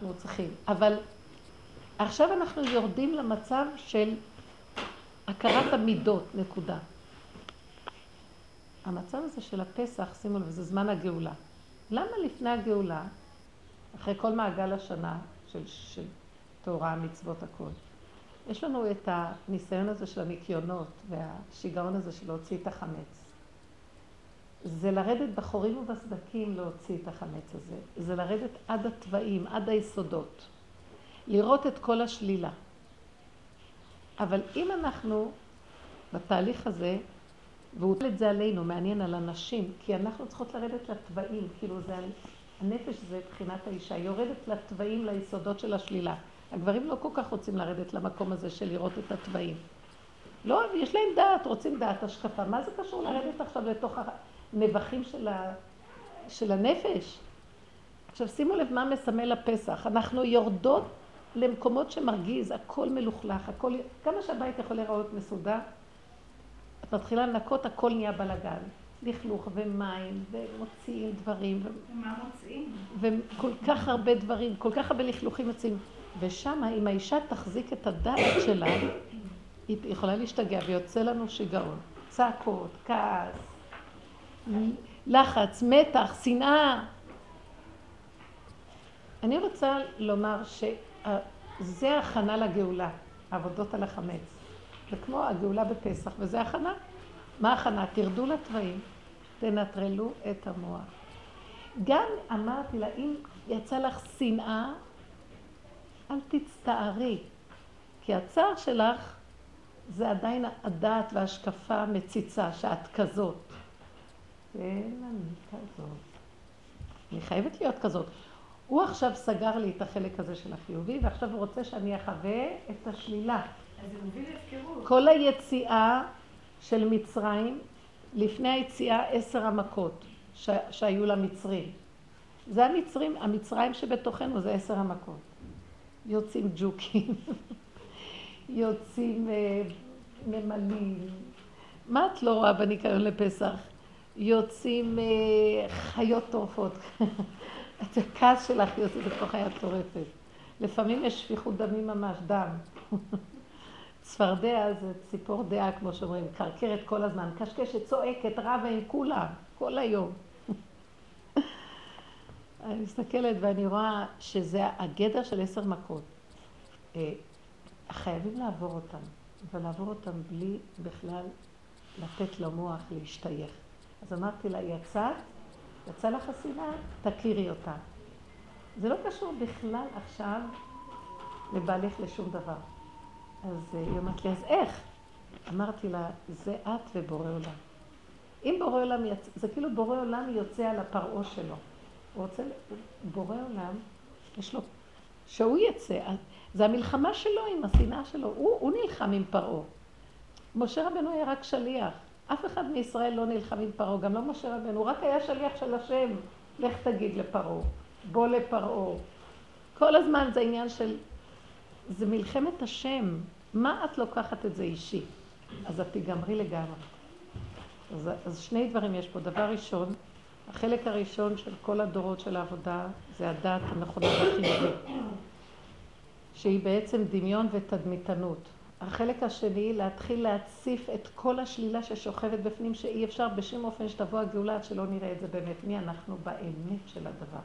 שאנחנו צריכים. אבל עכשיו אנחנו יורדים למצב של הכרת המידות, נקודה. המצב הזה של הפסח, שימו לב, זה זמן הגאולה. למה לפני הגאולה, אחרי כל מעגל השנה של, של תורה, מצוות, הכול, יש לנו את הניסיון הזה של הניקיונות והשיגעון הזה של להוציא את החמץ. זה לרדת בחורים ובסדקים להוציא את החמץ הזה. זה לרדת עד התוואים, עד היסודות. לראות את כל השלילה. אבל אם אנחנו בתהליך הזה, והוא עושה את זה עלינו, מעניין על הנשים, כי אנחנו צריכות לרדת לתוואים, כאילו זה, הנפש זה מבחינת האישה, היא יורדת לתוואים, ליסודות של השלילה. הגברים לא כל כך רוצים לרדת למקום הזה של לראות את התוואים. לא, יש להם דעת, רוצים דעת, השקפה. מה זה קשור לרדת עכשיו לתוך הנבחים של, ה... של הנפש? עכשיו שימו לב מה מסמל הפסח. אנחנו יורדות למקומות שמרגיז, הכל מלוכלך, הכל... כמה שהבית יכול להיראות מסודר, את מתחילה לנקות, הכל נהיה בלאגן. לכלוך ומים, ומוציאים דברים. ומה מוציאים? וכל כך הרבה דברים, כל כך הרבה לכלוכים יוצאים. ושם, אם האישה תחזיק את הדעת שלה, היא יכולה להשתגע ויוצא לנו שיגעון. צעקות, כעס, לחץ, מתח, שנאה. אני רוצה לומר שזה הכנה לגאולה, העבודות על החמץ. זה כמו הגאולה בפסח, וזה הכנה. מה הכנה? תרדו לתוואים, תנטרלו את המוח. גם אמרתי לה, אם יצא לך שנאה, אל תצטערי, כי הצער שלך זה עדיין הדעת וההשקפה מציצה, שאת כזאת. כן, אני כזאת. אני חייבת להיות כזאת. הוא עכשיו סגר לי את החלק הזה של החיובי, ועכשיו הוא רוצה שאני אחווה את השלילה. אז זה מוביל להפקרות. כל היציאה של מצרים, לפני היציאה עשר המכות ש... שהיו למצרים. זה המצרים, המצרים שבתוכנו זה עשר המכות. יוצאים ג'וקים, יוצאים אה, ממלאים. מה את לא רואה בניקיון לפסח? יוצאים אה, חיות טורפות. את הכעס שלך יוצא בתוך חיה טורפת. לפעמים יש שפיכות דמים ממש, דם. צפרדע זה ציפור דעה, כמו שאומרים, קרקרת כל הזמן, קשקשת, צועקת, רבה עם כולם, כל היום. אני מסתכלת ואני רואה שזה הגדר של עשר מכות. אה, חייבים לעבור אותם, אבל לעבור אותם בלי בכלל לתת למוח להשתייך. אז אמרתי לה, יצאת, יצא לך השנאה, תכירי אותה. זה לא קשור בכלל עכשיו לבעלך לשום דבר. אז אה, היא אומרת לי, אז איך? אמרתי לה, זה את ובורא עולם. אם בורא עולם, יצ... זה כאילו בורא עולם יוצא על הפרעה שלו. הוא רוצה, בורא עולם, יש לו, שהוא יצא, זה המלחמה שלו עם השנאה שלו, הוא, הוא נלחם עם פרעה. משה רבנו היה רק שליח. אף אחד מישראל לא נלחם עם פרעה, גם לא משה רבנו, רק היה שליח של השם. לך תגיד לפרעה, בוא לפרעה. כל הזמן זה עניין של זה מלחמת השם. מה את לוקחת את זה אישי? אז את תיגמרי לגמרי. אז, אז שני דברים יש פה. דבר ראשון, החלק הראשון של כל הדורות של העבודה זה הדעת הנכונה והחיובית, שהיא בעצם דמיון ותדמיתנות. החלק השני, להתחיל להציף את כל השלילה ששוכבת בפנים, שאי אפשר בשום אופן שתבוא הגאולה עד שלא נראה את זה באמת. מי אנחנו באמת של הדבר.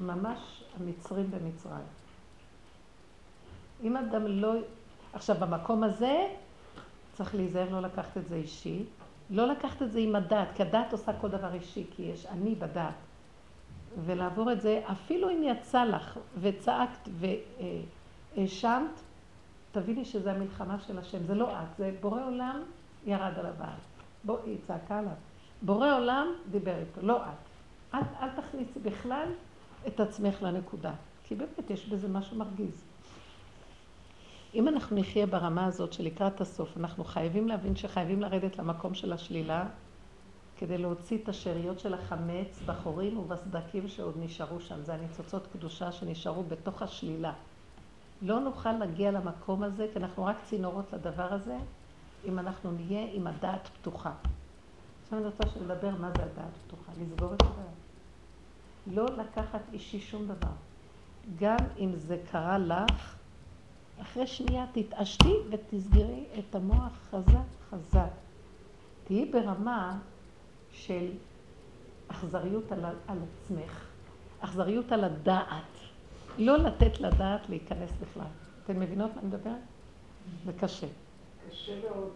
ממש המצרים במצרים. אם אדם לא... עכשיו, במקום הזה צריך להיזהר לא לקחת את זה אישי, לא לקחת את זה עם הדת, כי הדת עושה כל דבר אישי, כי יש אני בדת. ולעבור את זה, אפילו אם יצא לך וצעקת והאשמת, תביני שזה המלחמה של השם, זה לא את, זה בורא עולם ירד על הבעל. בוא, היא צעקה עליו. בורא עולם דיבר איתו, לא את. אל, אל תכניסי בכלל את עצמך לנקודה, כי באמת יש בזה משהו מרגיז. אם אנחנו נחיה ברמה הזאת שלקראת הסוף, אנחנו חייבים להבין שחייבים לרדת למקום של השלילה, כדי להוציא את השאריות של החמץ בחורים ובסדקים שעוד נשארו שם. זה הניצוצות קדושה שנשארו בתוך השלילה. לא נוכל להגיע למקום הזה, כי אנחנו רק צינורות לדבר הזה, אם אנחנו נהיה עם הדעת פתוחה. עכשיו אני רוצה שנדבר מה זה הדעת פתוחה, לסגור את הדעת. לא לקחת אישי שום דבר. גם אם זה קרה לך, אחרי שנייה תתעשתי ותסגרי את המוח חזק חזק. תהיי ברמה של אכזריות על, על עצמך, אכזריות על הדעת. לא לתת לדעת להיכנס בכלל. אתן מבינות מה אני מדברת? זה קשה. קשה מאוד.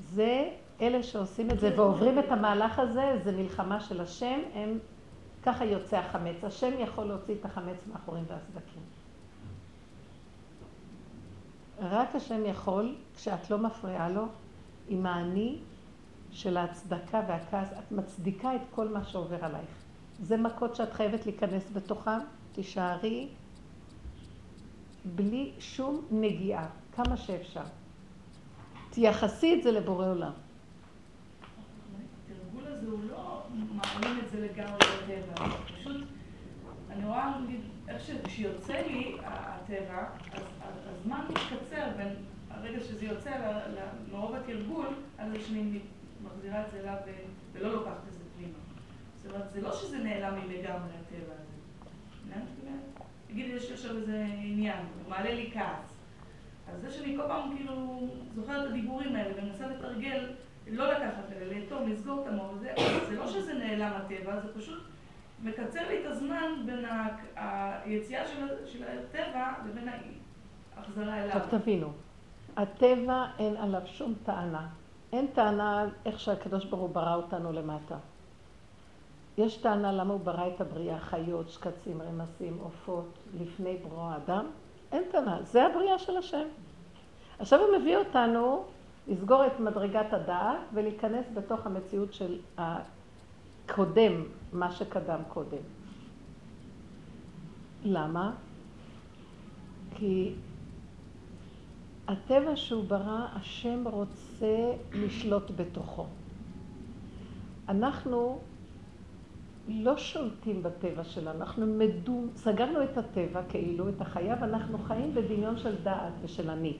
זה, אלה שעושים את זה ועוברים את המהלך הזה, זה מלחמה של השם, הם, ככה יוצא החמץ. השם יכול להוציא את החמץ מהחורים והסדקים. רק השם יכול, כשאת לא מפריעה לו, עם האני של ההצדקה והכעס, את מצדיקה את כל מה שעובר עלייך. זה מכות שאת חייבת להיכנס בתוכן, תישארי בלי שום נגיעה, כמה שאפשר. תייחסי את זה לבורא עולם. התרגול הזה הוא לא מעלים את זה לגמרי לטבע, פשוט, אני רואה, איך שיוצא לי הטבע, אז הזמן מתקצר בין הרגע שזה יוצא מרוב התרגול, על זה שאני מחזירה את זה אליו ולא לוקחת את זה פנימה. זאת אומרת, זה לא שזה נעלם לי הטבע הזה. נגיד, יש עכשיו איזה עניין, הוא מעלה לי כעס. אז זה שאני כל פעם כאילו זוכרת את הדיבורים האלה ומנסה לתרגל, לא לקחת אלה, לאטום, לסגור את המוח, זה, זה לא שזה נעלם הטבע, זה פשוט מקצר לי את הזמן בין היציאה של, של הטבע לבין ההחזרה אליו. עכשיו תבינו, הטבע אין עליו שום טענה. אין טענה איך שהקדוש ברוך הוא ברא אותנו למטה. יש טענה למה הוא ברא את הבריאה, חיות, שקצים, רמסים, עופות, לפני ברוא האדם? אין טענה, זה הבריאה של השם. עכשיו הוא מביא אותנו לסגור את מדרגת הדעת ולהיכנס בתוך המציאות של הקודם, מה שקדם קודם. למה? כי הטבע שהוא ברא, השם רוצה לשלוט בתוכו. אנחנו לא שולטים בטבע שלנו, אנחנו מדום, סגרנו את הטבע כאילו, את החיה, ואנחנו חיים בדמיון של דעת ושל אני.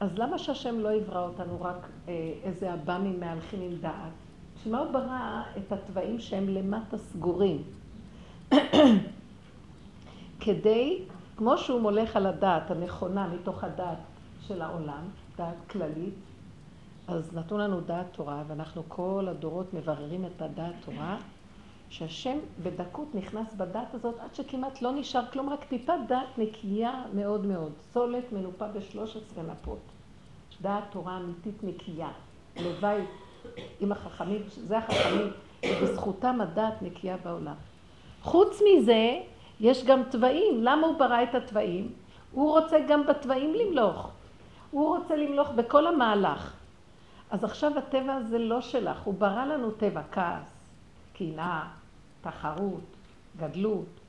אז למה שהשם לא יברא אותנו רק אה, איזה עב"מים מהלכים עם דעת? שמה הוא ברא את התוואים שהם למטה סגורים? כדי, כמו שהוא מולך על הדעת הנכונה מתוך הדעת של העולם, דעת כללית, אז נתנו לנו דעת תורה, ואנחנו כל הדורות מבררים את הדעת תורה, שהשם בדקות נכנס בדת הזאת עד שכמעט לא נשאר כלום, רק טיפת דת נקייה מאוד מאוד. סולת מנופה בשלוש עשרה נפות. דעת תורה אמיתית נקייה. הלוואי עם החכמים, זה החכמים, ובזכותם הדעת נקייה בעולם. חוץ מזה, יש גם תוואים. למה הוא ברא את התוואים? הוא רוצה גם בתוואים למלוך. הוא רוצה למלוך בכל המהלך. אז עכשיו הטבע הזה לא שלך, הוא ברא לנו טבע, כעס, קנאה, תחרות, גדלות,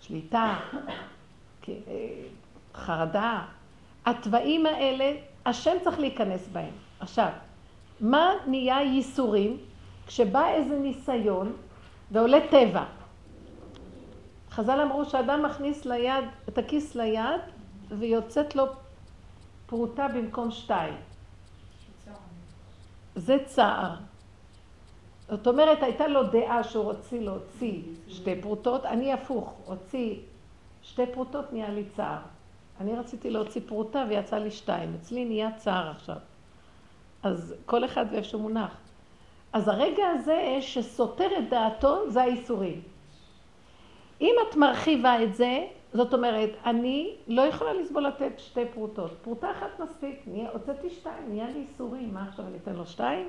שליטה, אה, חרדה. התוואים האלה, השם צריך להיכנס בהם. עכשיו, מה נהיה ייסורים? כשבא איזה ניסיון ועולה טבע. חז"ל אמרו שאדם מכניס ליד, את הכיס ליד ויוצאת לו פרוטה במקום שתיים. זה צער. זאת אומרת, הייתה לו דעה שהוא רוצה להוציא שתי פרוטות, אני הפוך, הוציא שתי פרוטות, נהיה לי צער. אני רציתי להוציא פרוטה ויצא לי שתיים. אצלי נהיה צער עכשיו. אז כל אחד ואיפה שהוא מונח. אז הרגע הזה שסותר את דעתו, זה האיסורים. אם את מרחיבה את זה, זאת אומרת, אני לא יכולה לסבול לתת שתי פרוטות. פרוטה אחת מספיק, הוצאתי שתיים, נהיה לי איסורים, מה עכשיו אני אתן לו שתיים?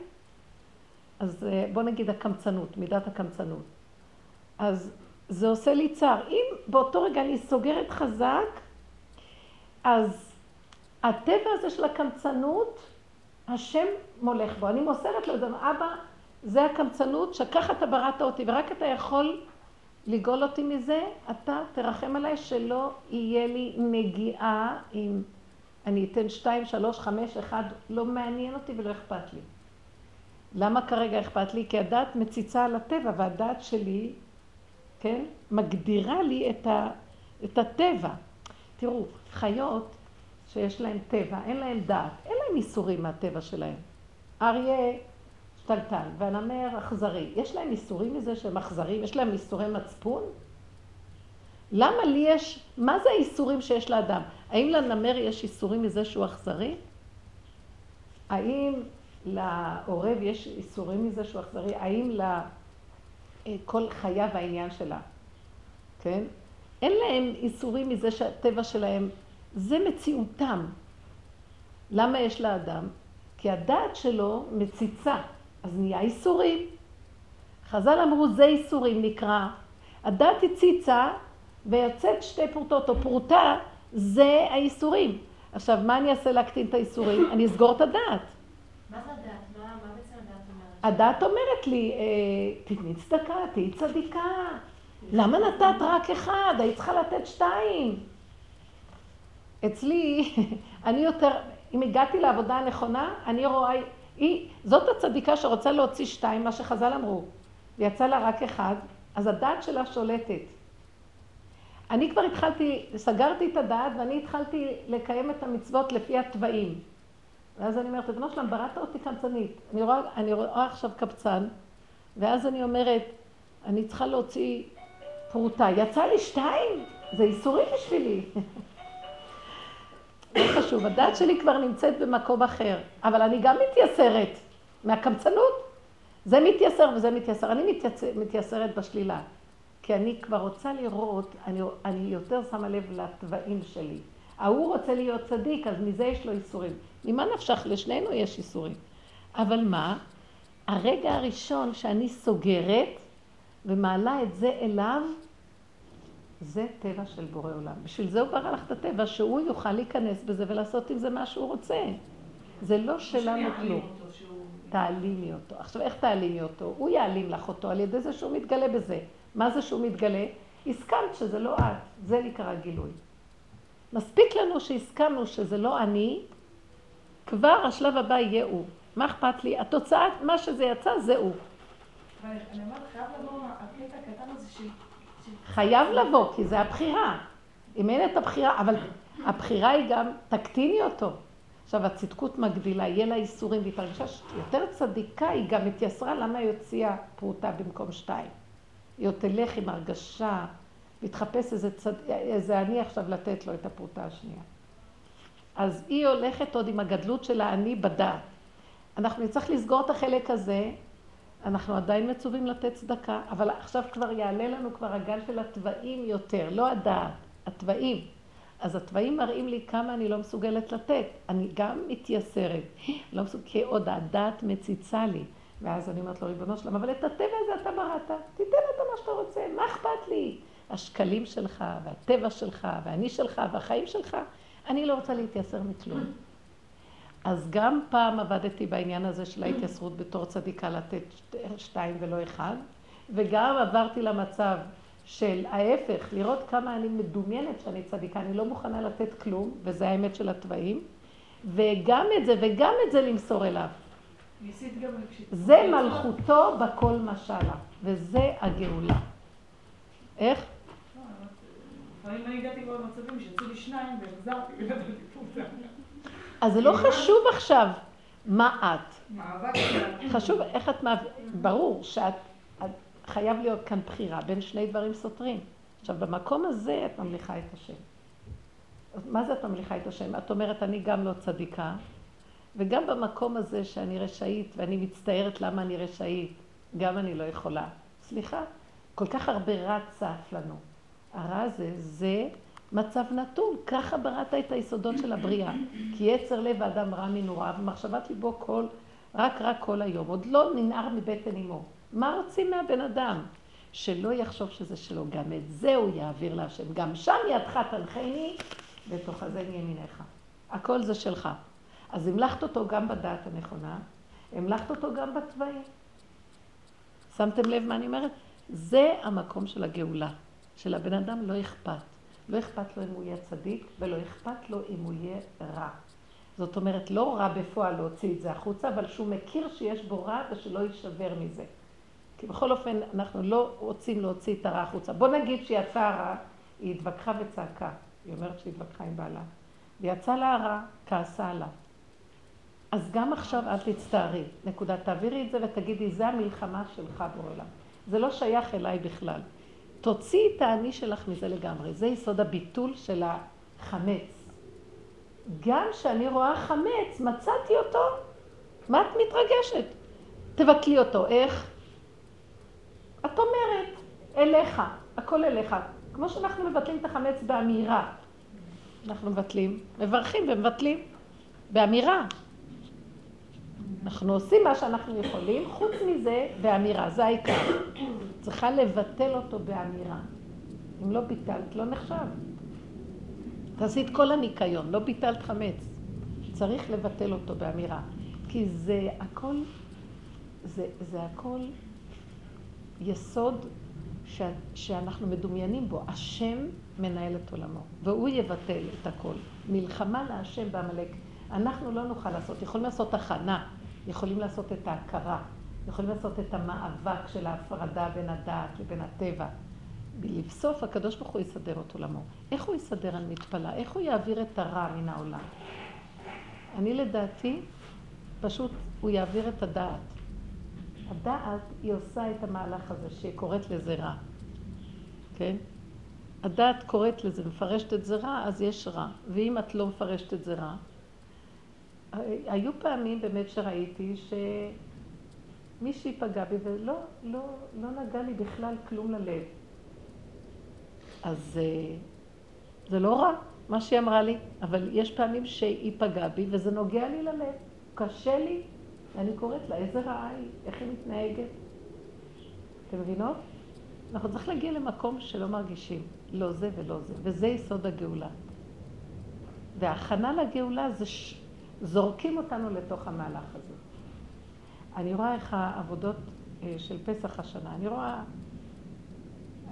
אז אה, בוא נגיד הקמצנות, מידת הקמצנות. אז זה עושה לי צער. אם באותו רגע אני סוגרת חזק, אז הטבע הזה של הקמצנות, השם מולך בו. אני מוסרת לו, אבא, זה הקמצנות, שככה אתה בראת אותי, ורק אתה יכול לגאול אותי מזה, אתה תרחם עליי שלא יהיה לי נגיעה אם אני אתן שתיים, שלוש, חמש, אחד, לא מעניין אותי ולא אכפת לי. למה כרגע אכפת לי? כי הדעת מציצה על הטבע, והדעת שלי, כן, מגדירה לי את, ה, את הטבע. תראו, חיות שיש להן טבע, אין להן דעת, אין להן איסורים מהטבע שלהן. אריה טלטל, והנמר אכזרי. יש להם איסורים מזה שהם אכזרים? יש להם איסורי מצפון? למה לי יש, מה זה האיסורים שיש לאדם? האם לנמר יש איסורים מזה שהוא אכזרי? האם לעורב יש איסורים מזה שהוא אכזרי? האם לכל חיה והעניין שלה, כן? אין להם איסורים מזה שהטבע שלהם, זה מציאותם. למה יש לאדם? כי הדעת שלו מציצה, אז נהיה איסורים. חז"ל אמרו, זה איסורים נקרא. הדעת הציצה ויוצאת שתי פרוטות, או פרוטה, זה האיסורים. עכשיו, מה אני אעשה להקטין את האיסורים? אני אסגור את הדעת. מה זה הדעת? מה, מה בעצם הדעת אומרת? הדעת אומרת לי, אה, תתני צדקה, תהיי צדיקה. למה נתת רק אחד? היית צריכה לתת שתיים. אצלי, אני יותר, אם הגעתי לעבודה הנכונה, אני רואה, היא, זאת הצדיקה שרוצה להוציא שתיים, מה שחז"ל אמרו, ויצא לה רק אחד, אז הדעת שלה שולטת. אני כבר התחלתי, סגרתי את הדעת ואני התחלתי לקיים את המצוות לפי התוואים. ואז אני אומרת, ריבונו שלם, בראת אותי קמצנית. אני רואה, אני רואה עכשיו קבצן, ואז אני אומרת, אני צריכה להוציא פרוטה. יצא לי שתיים? זה איסורים בשבילי. לא חשוב, הדת שלי כבר נמצאת במקום אחר, אבל אני גם מתייסרת מהקמצנות. זה מתייסר וזה מתייסר. אני מתייסרת בשלילה. כי אני כבר רוצה לראות, אני, אני יותר שמה לב לתוואים שלי. ההוא רוצה להיות צדיק, אז מזה יש לו איסורים. ממה נפשך? לשנינו יש איסורים. אבל מה? הרגע הראשון שאני סוגרת ומעלה את זה אליו, זה טבע של בורא עולם. בשביל זה הוא ברא לך את הטבע, שהוא יוכל להיכנס בזה ולעשות עם זה מה שהוא רוצה. זה לא שלנו כלום. תעלימי אותו. עכשיו, איך תעלימי אותו? הוא יעלים לך אותו על ידי זה שהוא מתגלה בזה. מה זה שהוא מתגלה? הסכמת שזה לא את, זה נקרא גילוי. מספיק לנו שהסכמנו שזה לא אני, כבר השלב הבא יהיה הוא. מה אכפת לי? התוצאה, מה שזה יצא, זה הוא. אני אומרת, חייב לבוא הקטע הקטן הזה ש... חייב לבוא, כי זה הבחירה. אם אין את הבחירה, אבל הבחירה היא גם, תקטיני אותו. עכשיו, הצדקות מגדילה, יהיה לה איסורים, והיא תרגישה יותר צדיקה, היא גם התייסרה, למה היא הוציאה פרוטה במקום שתיים? היא עוד תלך עם הרגשה, ותחפש איזה, צד... איזה אני עכשיו לתת לו את הפרוטה השנייה. אז היא הולכת עוד עם הגדלות של האני בדעת. אנחנו נצטרך לסגור את החלק הזה, אנחנו עדיין מצווים לתת צדקה, אבל עכשיו כבר יעלה לנו כבר הגל של התוואים יותר, לא הדעת, התוואים. אז התוואים מראים לי כמה אני לא מסוגלת לתת. אני גם מתייסרת, לא מסוגלת, כי עוד הדעת מציצה לי. ואז אני אומרת לו, ריבונו שלם, אבל את הטבע הזה אתה בראת, תיתן אתה מה שאתה רוצה, מה אכפת לי? השקלים שלך, והטבע שלך, ואני שלך, והחיים שלך, אני לא רוצה להתייסר מכלום. אז גם פעם עבדתי בעניין הזה של ההתייסרות בתור צדיקה לתת שתיים ולא אחד, וגם עברתי למצב של ההפך, לראות כמה אני מדומיינת שאני צדיקה, אני לא מוכנה לתת כלום, וזה האמת של התוואים, וגם את זה וגם את זה למסור אליו. ניסית גם זה מלכותו בכל משלה, וזה הגאולה. איך? לפעמים אני הגעתי כבר למצבים שיצאו לי שניים והחזרתי אז זה לא חשוב עכשיו מה את. חשוב איך את ברור שאת את חייב להיות כאן בחירה בין שני דברים סותרים. עכשיו, במקום הזה את ממליכה את השם. מה זה את ממליכה את השם? את אומרת, אני גם לא צדיקה, וגם במקום הזה שאני רשאית, ואני מצטערת למה אני רשאית, גם אני לא יכולה. סליחה, כל כך הרבה רע צף לנו. הרע הזה, זה מצב נתון. ככה בראת את היסודות של הבריאה. כי יצר לב האדם רע מנעוריו, ומחשבת ליבו כל, רק רק כל היום. עוד לא ננער מבטן אמו. מה רוצים מהבן אדם? שלא יחשוב שזה שלו, גם את זה הוא יעביר להשם. גם שם ידך תנחני, ותאחזני ימינך. הכל זה שלך. אז המלכת אותו גם בדעת הנכונה, המלכת אותו גם בתוואים. שמתם לב מה אני אומרת? זה המקום של הגאולה. של הבן אדם לא אכפת. לא אכפת לו אם הוא יהיה צדיק, ולא אכפת לו אם הוא יהיה רע. זאת אומרת, לא רע בפועל להוציא את זה החוצה, אבל שהוא מכיר שיש בו רע ושלא יישבר מזה. כי בכל אופן, אנחנו לא רוצים להוציא את הרע החוצה. בוא נגיד שיצא הרע, היא התווכחה וצעקה. היא אומרת שהיא התווכחה עם בעלה. ויצא לה הרע, כעסה עליו. אז גם עכשיו את תצטערי. נקודה. תעבירי את זה ותגידי, זה המלחמה שלך בעולם. זה לא שייך אליי בכלל. תוציאי את האני שלך מזה לגמרי. זה יסוד הביטול של החמץ. גם כשאני רואה חמץ, מצאתי אותו, מה את מתרגשת? תבטלי אותו. איך? את אומרת, אליך, הכל אליך. כמו שאנחנו מבטלים את החמץ באמירה. אנחנו מבטלים, מברכים ומבטלים באמירה. אנחנו עושים מה שאנחנו יכולים, חוץ מזה, באמירה, זה העיקר. צריכה לבטל אותו באמירה. אם לא ביטלת, לא נחשב. תעשי את כל הניקיון, לא ביטלת חמץ. צריך לבטל אותו באמירה. כי זה הכל, זה, זה הכל יסוד ש, שאנחנו מדומיינים בו. השם מנהל את עולמו, והוא יבטל את הכל. מלחמה להשם בעמלק. אנחנו לא נוכל לעשות, יכולים לעשות הכנה, יכולים לעשות את ההכרה, יכולים לעשות את המאבק של ההפרדה בין הדעת לבין הטבע. לבסוף הקדוש ברוך הוא יסדר את עולמו. איך הוא יסדר, אני מתפלאה? איך הוא יעביר את הרע מן העולם? אני לדעתי, פשוט הוא יעביר את הדעת. הדעת היא עושה את המהלך הזה, שהיא קוראת לזה רע. כן? הדעת קוראת לזה, מפרשת את זה רע, אז יש רע. ואם את לא מפרשת את זה רע, היו פעמים באמת שראיתי שמישהי פגע בי ולא לא, לא נגע לי בכלל כלום ללב. אז אה, זה לא רע, מה שהיא אמרה לי, אבל יש פעמים שהיא פגעה בי וזה נוגע לי ללב. קשה לי, ואני קוראת לה, איזה רעה היא, איך היא מתנהגת. אתם מבינות? אנחנו צריכים להגיע למקום שלא מרגישים, לא זה ולא זה, וזה יסוד הגאולה. וההכנה לגאולה זה. זורקים אותנו לתוך המהלך הזה. אני רואה איך העבודות אה, של פסח השנה, אני רואה,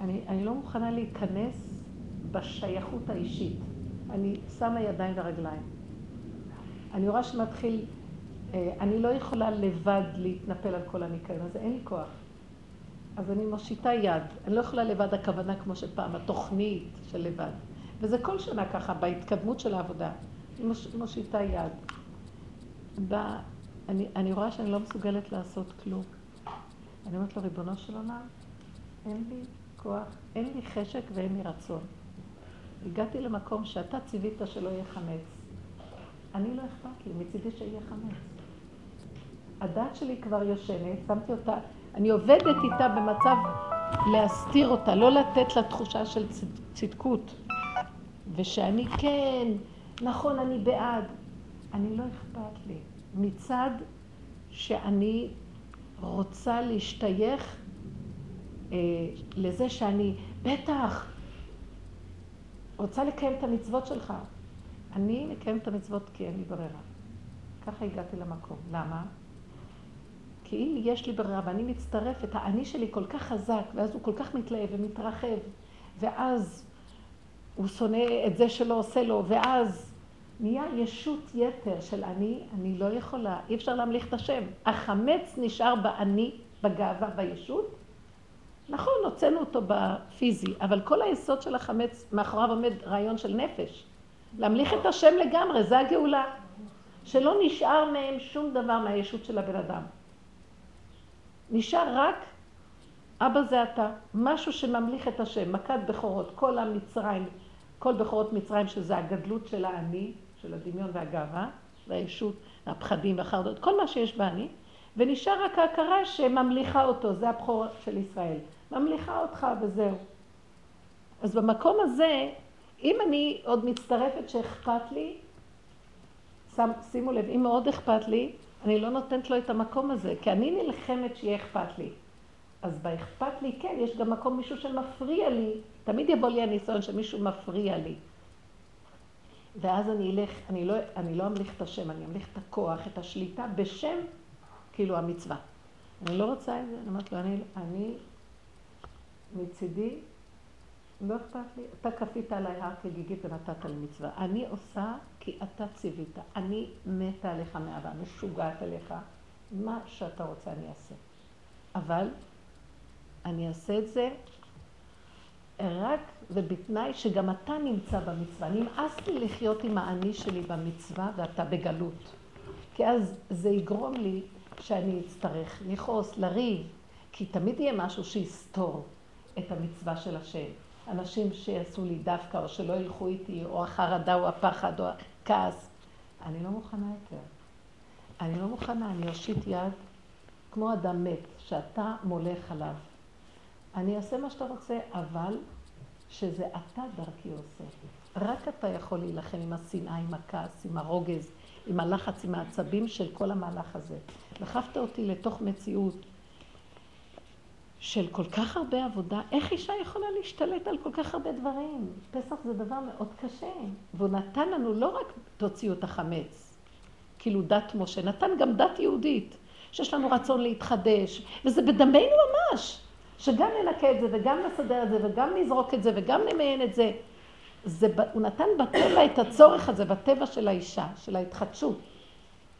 אני, אני לא מוכנה להיכנס בשייכות האישית. אני שמה ידיים ורגליים. אני רואה שמתחיל, אה, אני לא יכולה לבד להתנפל על כל הניקיון הזה, אין לי כוח. אז אני מושיטה יד. אני לא יכולה לבד הכוונה כמו שפעם, התוכנית של לבד. וזה כל שנה ככה, בהתקדמות של העבודה. אני מושיטה יד. בא, אני, אני רואה שאני לא מסוגלת לעשות כלום. אני אומרת לו, ריבונו של עולם, אין לי כוח, אין לי חשק ואין לי רצון. הגעתי למקום שאתה ציווית שלא יהיה חמץ. אני לא אכפת לי, מצידי שיהיה חמץ. הדת שלי כבר יושנת, שמתי אותה, אני עובדת איתה במצב להסתיר אותה, לא לתת לה תחושה של צדקות. ושאני כן, נכון, אני בעד. אני לא אכפת לי. מצד שאני רוצה להשתייך אה, לזה שאני, בטח, רוצה לקיים את המצוות שלך. אני מקיים את המצוות כי אין לי ברירה. ככה הגעתי למקום. למה? כי אם יש לי ברירה ואני מצטרפת, האני שלי כל כך חזק, ואז הוא כל כך מתלהב ומתרחב, ואז הוא שונא את זה שלא עושה לו, ואז נהיה ישות יתר של אני, אני לא יכולה, אי אפשר להמליך את השם. החמץ נשאר באני, בגאווה, בישות. נכון, הוצאנו אותו בפיזי, אבל כל היסוד של החמץ, מאחוריו עומד רעיון של נפש. להמליך את השם לגמרי, זה הגאולה. שלא נשאר מהם שום דבר מהישות של הבן אדם. נשאר רק אבא זה אתה, משהו שממליך את השם, מכת בכורות, כל המצרים, כל בכורות מצרים שזה הגדלות של האני, של הדמיון והגאווה, והישות, הפחדים והחרדות, כל מה שיש באני, ונשאר רק ההכרה שממליכה אותו, זה הבכור של ישראל. ממליכה אותך וזהו. אז במקום הזה, אם אני עוד מצטרפת שאכפת לי, שם, שימו לב, אם מאוד אכפת לי, אני לא נותנת לו את המקום הזה, כי אני נלחמת שיהיה אכפת לי. אז באכפת לי, כן, יש גם מקום מישהו שמפריע לי. תמיד יבוא לי הניסיון שמישהו מפריע לי. ואז אני אלך, אני לא, אני לא אמליך את השם, אני אמליך את הכוח, את השליטה, בשם, כאילו, המצווה. אני לא רוצה את זה, אני אומרת לו, אני, אני מצידי, לא אכפת לי, אתה כפית עליי הר כגיגית ונתת לי מצווה. אני עושה כי אתה ציווית. אני מתה עליך מאהבה, משוגעת עליך. מה שאתה רוצה אני אעשה. אבל אני אעשה את זה רק ובתנאי שגם אתה נמצא במצווה. נמאס לי לחיות עם האני שלי במצווה ואתה בגלות. כי אז זה יגרום לי שאני אצטרך לכעוס, לריב, כי תמיד יהיה משהו שיסתור את המצווה של השם. אנשים שיעשו לי דווקא, או שלא ילכו איתי, או החרדה, או הפחד, או הכעס. אני לא מוכנה יותר. אני לא מוכנה, אני אושיט יד כמו אדם מת, שאתה מולך עליו. אני אעשה מה שאתה רוצה, אבל שזה אתה דרכי עושה. רק אתה יכול להילחם עם השנאה, עם הכעס, עם הרוגז, עם הלחץ, עם העצבים של כל המהלך הזה. דחפת אותי לתוך מציאות של כל כך הרבה עבודה. איך אישה יכולה להשתלט על כל כך הרבה דברים? פסח זה דבר מאוד קשה. והוא נתן לנו לא רק תוציאו את החמץ, כאילו דת משה, נתן גם דת יהודית, שיש לנו רצון להתחדש, וזה בדמנו ממש. שגם ננקה את זה, וגם נסדר את זה, וגם נזרוק את זה, וגם נמיין את זה. זה, הוא נתן בטבע את הצורך הזה, בטבע של האישה, של ההתחדשות.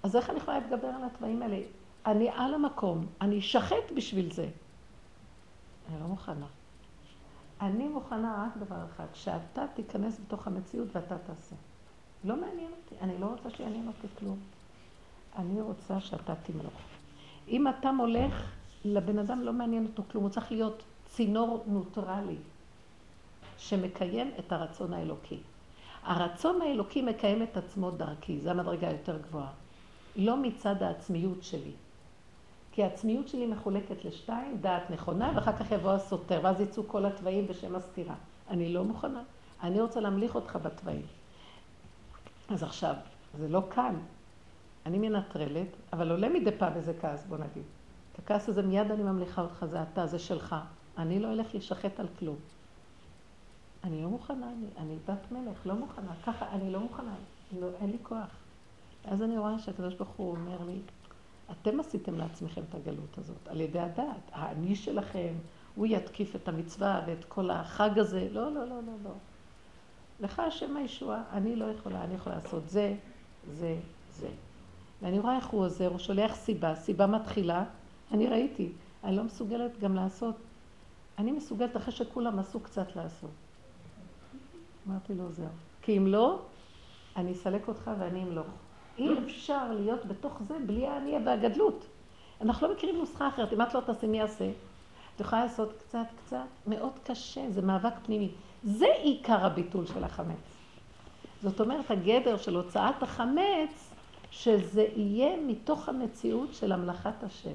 אז איך אני יכולה להתגבר על התוואים האלה? אני על המקום, אני אשחט בשביל זה. אני לא מוכנה. אני מוכנה רק דבר אחד, שאתה תיכנס בתוך המציאות ואתה תעשה. לא מעניין אותי, אני לא רוצה שיעניין אותי כלום. אני רוצה שאתה תמלוך. אם אתה מולך, לבן אדם לא מעניין אותו כלום, הוא צריך להיות צינור נוטרלי, שמקיים את הרצון האלוקי. הרצון האלוקי מקיים את עצמו דרכי, זו המדרגה היותר גבוהה. לא מצד העצמיות שלי. כי העצמיות שלי מחולקת לשתיים, דעת נכונה, ואחר כך יבוא הסותר, ואז יצאו כל התוואים בשם הסתירה. אני לא מוכנה. אני רוצה להמליך אותך בתוואים. אז עכשיו, זה לא קל. אני מנטרלת, אבל עולה מדי פעם איזה כעס, בוא נגיד. את הכעס הזה מיד אני ממליכה אותך, זה אתה, זה שלך. אני לא אלך להישחט על כלום. אני לא מוכנה, אני, אני בת מלך, לא מוכנה. ככה, אני לא מוכנה, לא, אין לי כוח. אז אני רואה שהקדוש ברוך הוא אומר לי, אתם עשיתם לעצמכם את הגלות הזאת, על ידי הדעת. האני שלכם, הוא יתקיף את המצווה ואת כל החג הזה. לא, לא, לא, לא, לא. לך השם הישועה, אני לא יכולה, אני יכולה לעשות זה, זה, זה. ואני רואה איך הוא עוזר, הוא שולח סיבה, סיבה מתחילה, אני ראיתי, אני לא מסוגלת גם לעשות, אני מסוגלת אחרי שכולם עשו קצת לעשות. אמרתי לו, זהו. כי אם לא, אני אסלק אותך ואני אמלוך. אי אפשר להיות בתוך זה בלי הענייה והגדלות. אנחנו לא מכירים נוסחה אחרת, אם את לא תעשי, מי יעשה? את יכולה לעשות קצת קצת, מאוד קשה, זה מאבק פנימי. זה עיקר הביטול של החמץ. זאת אומרת, הגדר של הוצאת החמץ, שזה יהיה מתוך המציאות של המלאכת השם.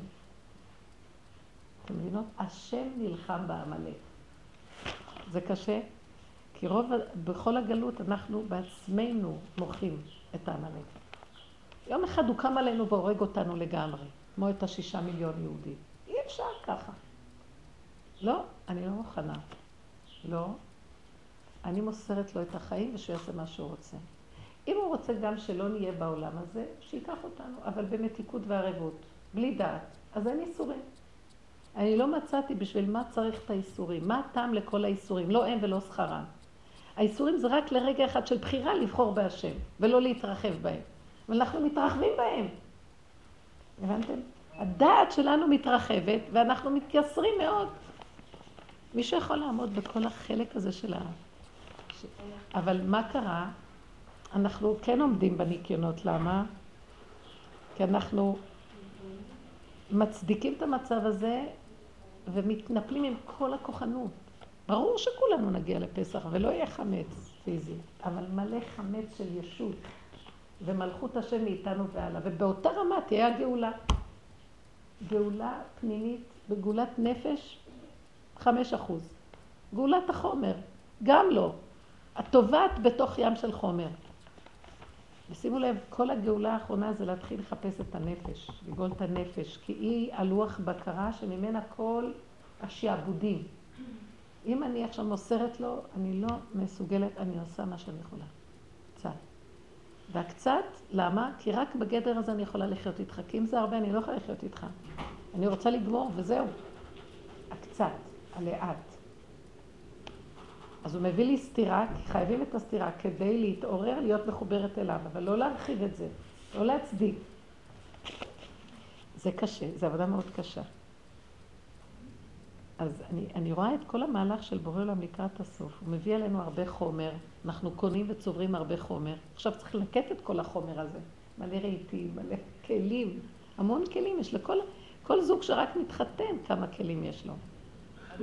אתם מבינות? השם נלחם בעמלק. זה קשה, כי רוב, בכל הגלות אנחנו בעצמנו מוחים את העמלק. יום אחד הוא קם עלינו והורג אותנו לגמרי, כמו את השישה מיליון יהודים. אי אפשר ככה. לא, אני לא מוכנה. לא. אני מוסרת לו את החיים ושהוא יעשה מה שהוא רוצה. אם הוא רוצה גם שלא נהיה בעולם הזה, שייקח אותנו, אבל במתיקות וערבות, בלי דעת. אז אין איסורים. אני לא מצאתי בשביל מה צריך את האיסורים. מה הטעם לכל האיסורים? לא הם ולא שכרם. האיסורים זה רק לרגע אחד של בחירה לבחור בהשם, ולא להתרחב בהם. ואנחנו מתרחבים בהם. הבנתם? הדעת שלנו מתרחבת, ואנחנו מתייסרים מאוד. מישהו יכול לעמוד בכל החלק הזה של ה... אבל מה קרה? אנחנו כן עומדים בניקיונות, למה? כי אנחנו מצדיקים את המצב הזה ומתנפלים עם כל הכוחנות. ברור שכולנו נגיע לפסח ולא יהיה חמץ פיזי, אבל מלא חמץ של ישות ומלכות השם מאיתנו והלאה, ובאותה רמה תהיה הגאולה. גאולה פנימית בגאולת נפש, חמש אחוז. גאולת החומר, גם לא. הטובעת בתוך ים של חומר. ושימו לב, כל הגאולה האחרונה זה להתחיל לחפש את הנפש, לגאול את הנפש, כי היא הלוח בקרה שממנה כל השעבודים. אם אני עכשיו מוסרת לו, אני לא מסוגלת, אני עושה מה שאני יכולה. קצת. והקצת, למה? כי רק בגדר הזה אני יכולה לחיות איתך. כי אם זה הרבה, אני לא יכולה לחיות איתך. אני רוצה לגמור, וזהו. הקצת, הלאט. אז הוא מביא לי סתירה, כי חייבים את הסתירה כדי להתעורר, להיות מחוברת אליו, אבל לא להרחיב את זה, לא להצדיק. זה קשה, זו עבודה מאוד קשה. אז אני, אני רואה את כל המהלך של בורא עולם לקראת הסוף. הוא מביא עלינו הרבה חומר, אנחנו קונים וצוברים הרבה חומר. עכשיו צריך ללקט את כל החומר הזה, מלא רהיטים, מלא כלים, המון כלים יש לכל, כל זוג שרק מתחתן, כמה כלים יש לו.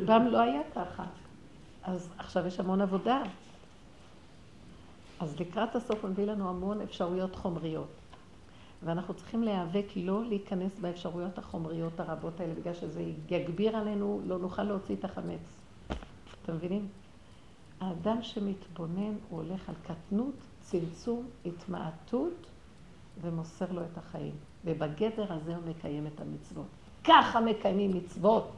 פעם לא היה ככה. אז עכשיו יש המון עבודה. אז לקראת הסוף הוא מביא לנו המון אפשרויות חומריות. ואנחנו צריכים להיאבק לא להיכנס באפשרויות החומריות הרבות האלה, בגלל שזה יגביר עלינו, לא נוכל להוציא את החמץ. אתם מבינים? האדם שמתבונן, הוא הולך על קטנות, צמצום, התמעטות, ומוסר לו את החיים. ובגדר הזה הוא מקיים את המצוות. ככה מקיימים מצוות.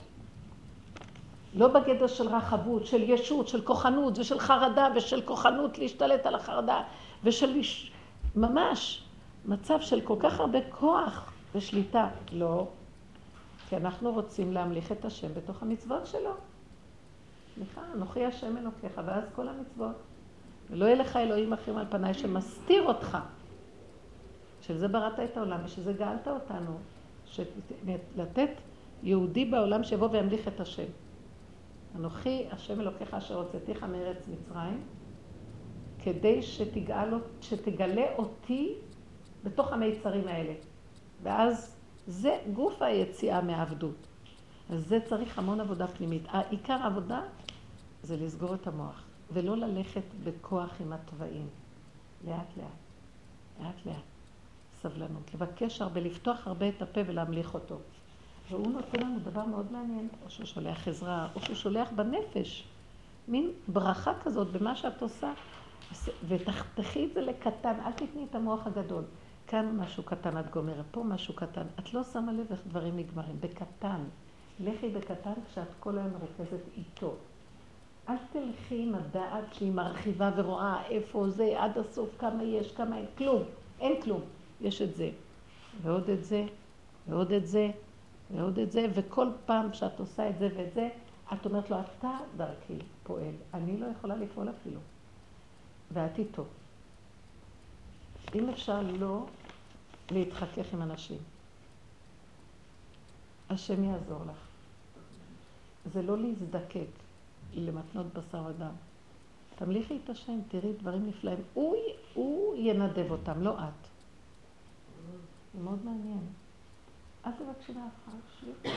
לא בגדר של רחבות, של ישות, של כוחנות ושל חרדה ושל כוחנות להשתלט על החרדה ושל ממש מצב של כל כך הרבה כוח ושליטה. לא, כי אנחנו רוצים להמליך את השם בתוך המצוות שלו. סליחה, אנוכי השם אלוקיך, ואז כל המצוות. ולא יהיה לך אלוהים אחרים על פניי שמסתיר אותך. של זה בראת את העולם ושזה גאלת אותנו. לתת יהודי בעולם שיבוא וימליך את השם. אנוכי השם אלוקיך אשר הוצאתיך מארץ מצרים, כדי שתגאל, שתגלה אותי בתוך המיצרים האלה. ואז זה גוף היציאה מהעבדות. אז זה צריך המון עבודה פנימית. עיקר העבודה זה לסגור את המוח, ולא ללכת בכוח עם התוואים. לאט לאט, לאט לאט. סבלנות. לבקש הרבה, לפתוח הרבה את הפה ולהמליך אותו. והוא נותן לנו דבר מאוד מעניין, או שהוא שולח עזרה, או שהוא שולח בנפש. מין ברכה כזאת במה שאת עושה, ותחתכי את זה לקטן, אל תתני את המוח הגדול. כאן משהו קטן את גומרת, פה משהו קטן. את לא שמה לב איך דברים נגמרים, בקטן. לכי בקטן כשאת כל היום מרוכזת איתו. אל תלכי עם הדעת שהיא מרחיבה ורואה איפה זה, עד הסוף, כמה יש, כמה אין, כלום, אין כלום. יש את זה, ועוד את זה, ועוד את זה, ועוד את זה, וכל פעם שאת עושה את זה ואת זה, את אומרת לו, אתה דרכי פועל, אני לא יכולה לפעול אפילו, ואת איתו. אם אפשר לא להתחכך עם אנשים, השם יעזור לך. זה לא להזדקק למתנות בשר ודם. תמליכי את השם, תראי דברים נפלאים. הוא, הוא ינדב אותם, לא את. מאוד מעניין. אל תבקשי מאף אחד,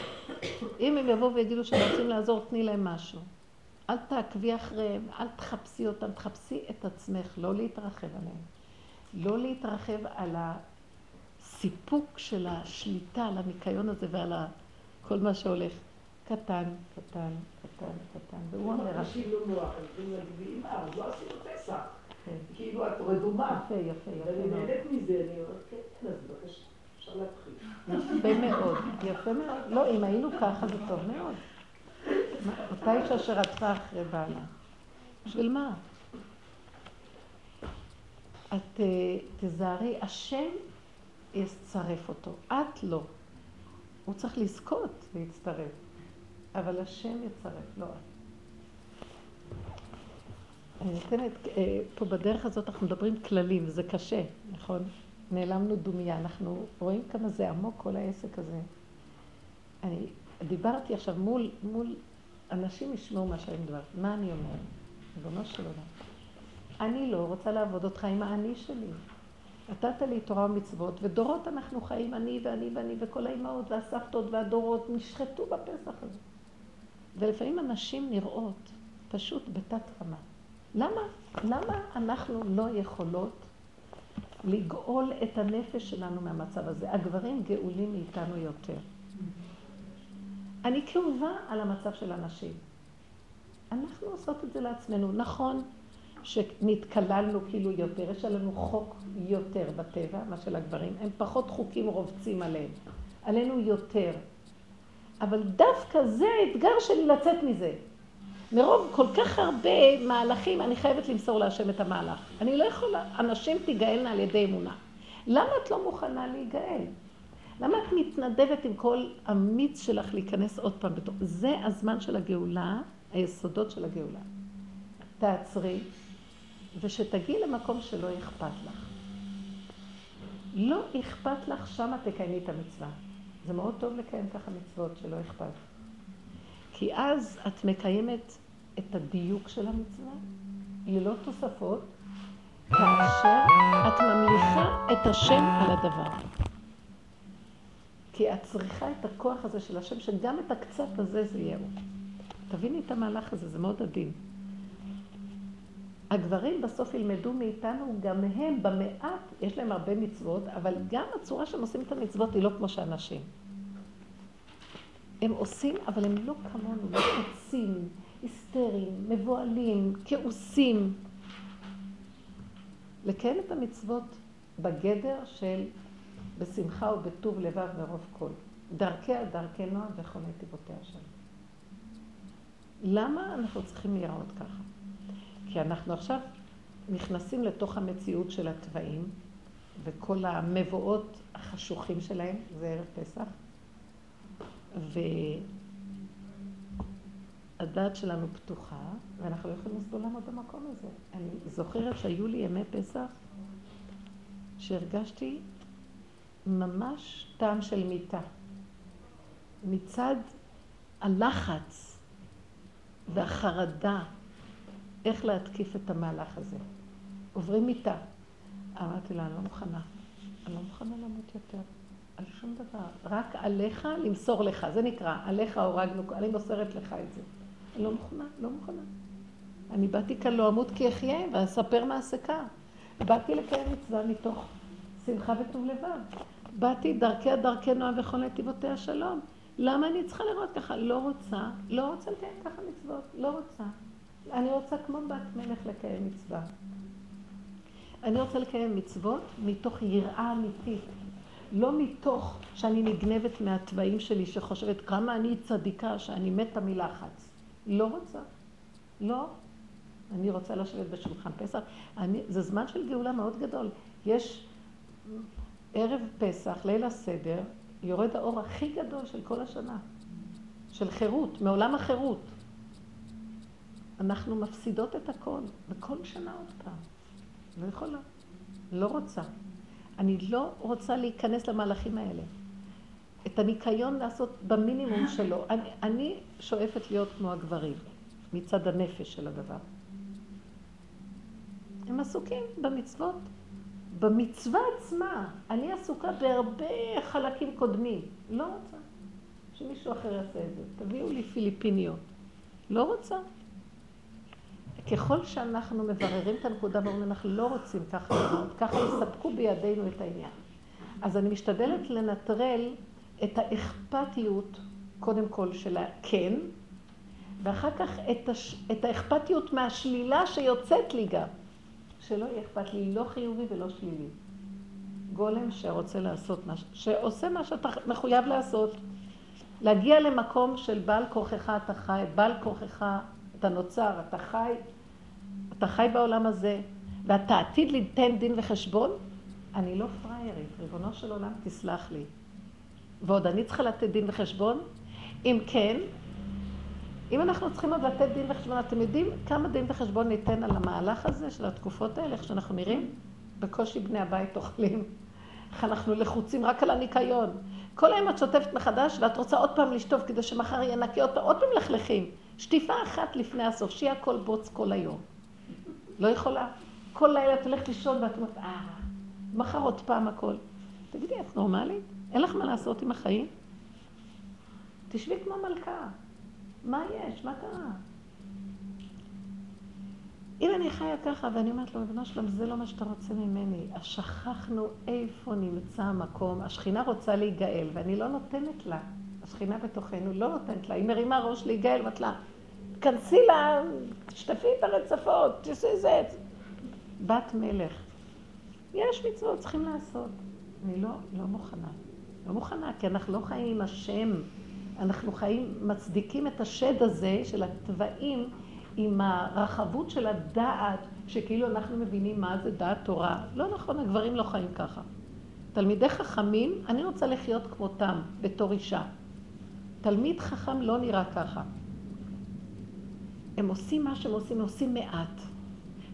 אם הם יבואו ויגידו שהם רוצים לעזור, תני להם משהו. אל תעקבי אחריהם, אל תחפשי אותם, תחפשי את עצמך, לא להתרחב עליהם. לא להתרחב על הסיפוק של השליטה, על הניקיון הזה ועל כל מה שהולך. קטן, קטן, קטן, קטן. והוא אומר... אנשים לא נוח, יכולים להגיד, אז לא עשינו פסח. כן. כאילו את רדומה. יפה, יפה, יפה ואני נהנית מזה, אני אומרת, כן, כן, אז בבקשה, אפשר להתחיל. יפה מאוד, יפה מאוד. לא, אם היינו ככה זה טוב מאוד. אותה אישה שרצה אחרי בעלה. בשביל מה? את אה, תזהרי, השם יצרף אותו, את לא. הוא צריך לזכות להצטרף, אבל השם יצרף, לא את. אני נותנת, אה, פה בדרך הזאת אנחנו מדברים כללים, זה קשה, נכון? נעלמנו דומיה, אנחנו רואים כמה זה עמוק כל העסק הזה. אני דיברתי עכשיו מול, מול אנשים ישמעו מה שאני מדברת. מה אני אומרת? ריבונו של עולם. אני לא רוצה לעבוד אותך עם האני שלי. נתת לי תורה ומצוות, ודורות אנחנו חיים, אני ואני ואני, וכל האימהות והסבתות והדורות נשחטו בפסח הזה. ולפעמים הנשים נראות פשוט בתת רמה. למה? למה אנחנו לא יכולות לגאול את הנפש שלנו מהמצב הזה? הגברים גאולים מאיתנו יותר. אני כאובה על המצב של הנשים. אנחנו עושות את זה לעצמנו. נכון שנתקללנו כאילו יותר, יש עלינו חוק יותר בטבע, מה של הגברים, הם פחות חוקים רובצים עליהם. עלינו יותר. אבל דווקא זה האתגר שלי לצאת מזה. מרוב כל כך הרבה מהלכים, אני חייבת למסור להשם את המהלך. אני לא יכולה, אנשים תיגאלנה על ידי אמונה. למה את לא מוכנה להיגאל? למה את מתנדבת עם כל המיץ שלך להיכנס עוד פעם בתוך... זה הזמן של הגאולה, היסודות של הגאולה. תעצרי, ושתגיעי למקום שלא אכפת לך. לא אכפת לך, שמה תקיימי את המצווה. זה מאוד טוב לקיים ככה מצוות שלא אכפת. כי אז את מקיימת את הדיוק של המצווה, ללא תוספות, כאשר את ממליכה את השם על הדבר. כי את צריכה את הכוח הזה של השם, שגם את הקצת הזה זה יהיה הוא. תביני את המהלך הזה, זה מאוד עדין. הגברים בסוף ילמדו מאיתנו, גם הם במעט, יש להם הרבה מצוות, אבל גם הצורה שהם עושים את המצוות היא לא כמו שאנשים. הם עושים, אבל הם לא כמונו, לחוצים, היסטריים, מבוהלים, כעוסים. לקיים את המצוות בגדר של בשמחה ובטוב לבב מרוב כל. דרכיה דרכי נועם וכל נתיבותיה שלנו. למה אנחנו צריכים להיראות ככה? כי אנחנו עכשיו נכנסים לתוך המציאות של התוואים וכל המבואות החשוכים שלהם, זה ערב פסח, והדעת שלנו פתוחה, ואנחנו לא יכולים לסבול לעמוד במקום הזה. אני זוכרת שהיו לי ימי פסח שהרגשתי ממש טעם של מיטה. מצד הלחץ והחרדה, איך להתקיף את המהלך הזה. עוברים מיטה. אמרתי לה, אני לא מוכנה. אני לא מוכנה למות יותר. על שום דבר. רק עליך למסור לך. זה נקרא, עליך הורגנו, אני מוסרת לך את זה. אני לא מוכנה, לא מוכנה. אני באתי כאן לא אמות כי אחיה, ואספר מעסקה. באתי לקיים מצווה מתוך שמחה וטוב לבב. באתי דרכיה דרכי נועם וכל נתיבותיה שלום. למה אני צריכה לראות ככה? לא רוצה, לא רוצה לקיים ככה מצוות, לא רוצה. אני רוצה כמו בת מלך לקיים מצווה. אני רוצה לקיים מצוות מתוך יראה אמיתית. לא מתוך שאני נגנבת מהתוואים שלי, שחושבת כמה אני צדיקה, שאני מתה מלחץ. לא רוצה. לא. אני רוצה לשבת בשולחן פסח. אני, זה זמן של גאולה מאוד גדול. יש ערב פסח, ליל הסדר, יורד האור הכי גדול של כל השנה. של חירות, מעולם החירות. אנחנו מפסידות את הכל, וכל שנה עוד פעם. לא יכולה. לא רוצה. אני לא רוצה להיכנס למהלכים האלה. את הניקיון לעשות במינימום שלו. אני, אני שואפת להיות כמו הגברים, מצד הנפש של הדבר. הם עסוקים במצוות. במצווה עצמה, אני עסוקה בהרבה חלקים קודמים. לא רוצה שמישהו אחר יעשה את זה. תביאו לי פיליפיניות. לא רוצה. ככל שאנחנו מבררים את הנקודה ואומרים, אנחנו לא רוצים ככה לראות, ככה יספקו בידינו את העניין. אז אני משתדלת לנטרל את האכפתיות, קודם כל של הכן, ואחר כך את, הש... את האכפתיות מהשלילה שיוצאת לי גם. שלא יהיה אכפת לי לא חיובי ולא שלילי. גולם שרוצה לעשות מה, שעושה מה שאתה מחויב לעשות. להגיע למקום של בעל כורכך אתה חי, בעל כורכך אתה נוצר, אתה חי, אתה חי בעולם הזה, ואתה עתיד ליתן דין וחשבון, אני לא פראיירית, ריבונו של עולם תסלח לי. ועוד אני צריכה לתת דין וחשבון? אם כן, אם אנחנו צריכים עוד לתת דין וחשבון, אתם יודעים כמה דין וחשבון ניתן על המהלך הזה של התקופות האלה, איך שאנחנו נראים? בקושי בני הבית אוכלים. איך אנחנו לחוצים רק על הניקיון. כל היום את שוטפת מחדש ואת רוצה עוד פעם לשטוף כדי שמחר יהיה נקי פעם, עוד פעם לכלכים. שטיפה אחת לפני הסוף, שיהיה הכל בוץ כל היום. לא יכולה. כל לילה את הולכת לישון ואת אומרת, אה, מחר עוד פעם הכל. תגידי, את נורמלית? אין לך מה לעשות עם החיים? תשבי כמו מלכה. מה יש? מה קרה? אם אני חיה ככה ואני אומרת לו, ריבונו שלום, זה לא מה שאתה רוצה ממני. אז שכחנו איפה נמצא המקום. השכינה רוצה להיגאל, ואני לא נותנת לה. השכינה בתוכנו לא נותנת לה. היא מרימה ראש להיגאל, ואת לה, כנסי לה, תשטפי את הרצפות, תעשי זה. בת מלך. יש מצוות, צריכים לעשות. אני לא, לא מוכנה. לא מוכנה, כי אנחנו לא חיים עם השם. אנחנו חיים, מצדיקים את השד הזה של התוואים עם הרחבות של הדעת, שכאילו אנחנו מבינים מה זה דעת תורה. לא נכון, הגברים לא חיים ככה. תלמידי חכמים, אני רוצה לחיות כמותם בתור אישה. תלמיד חכם לא נראה ככה. הם עושים מה שהם עושים, הם עושים מעט.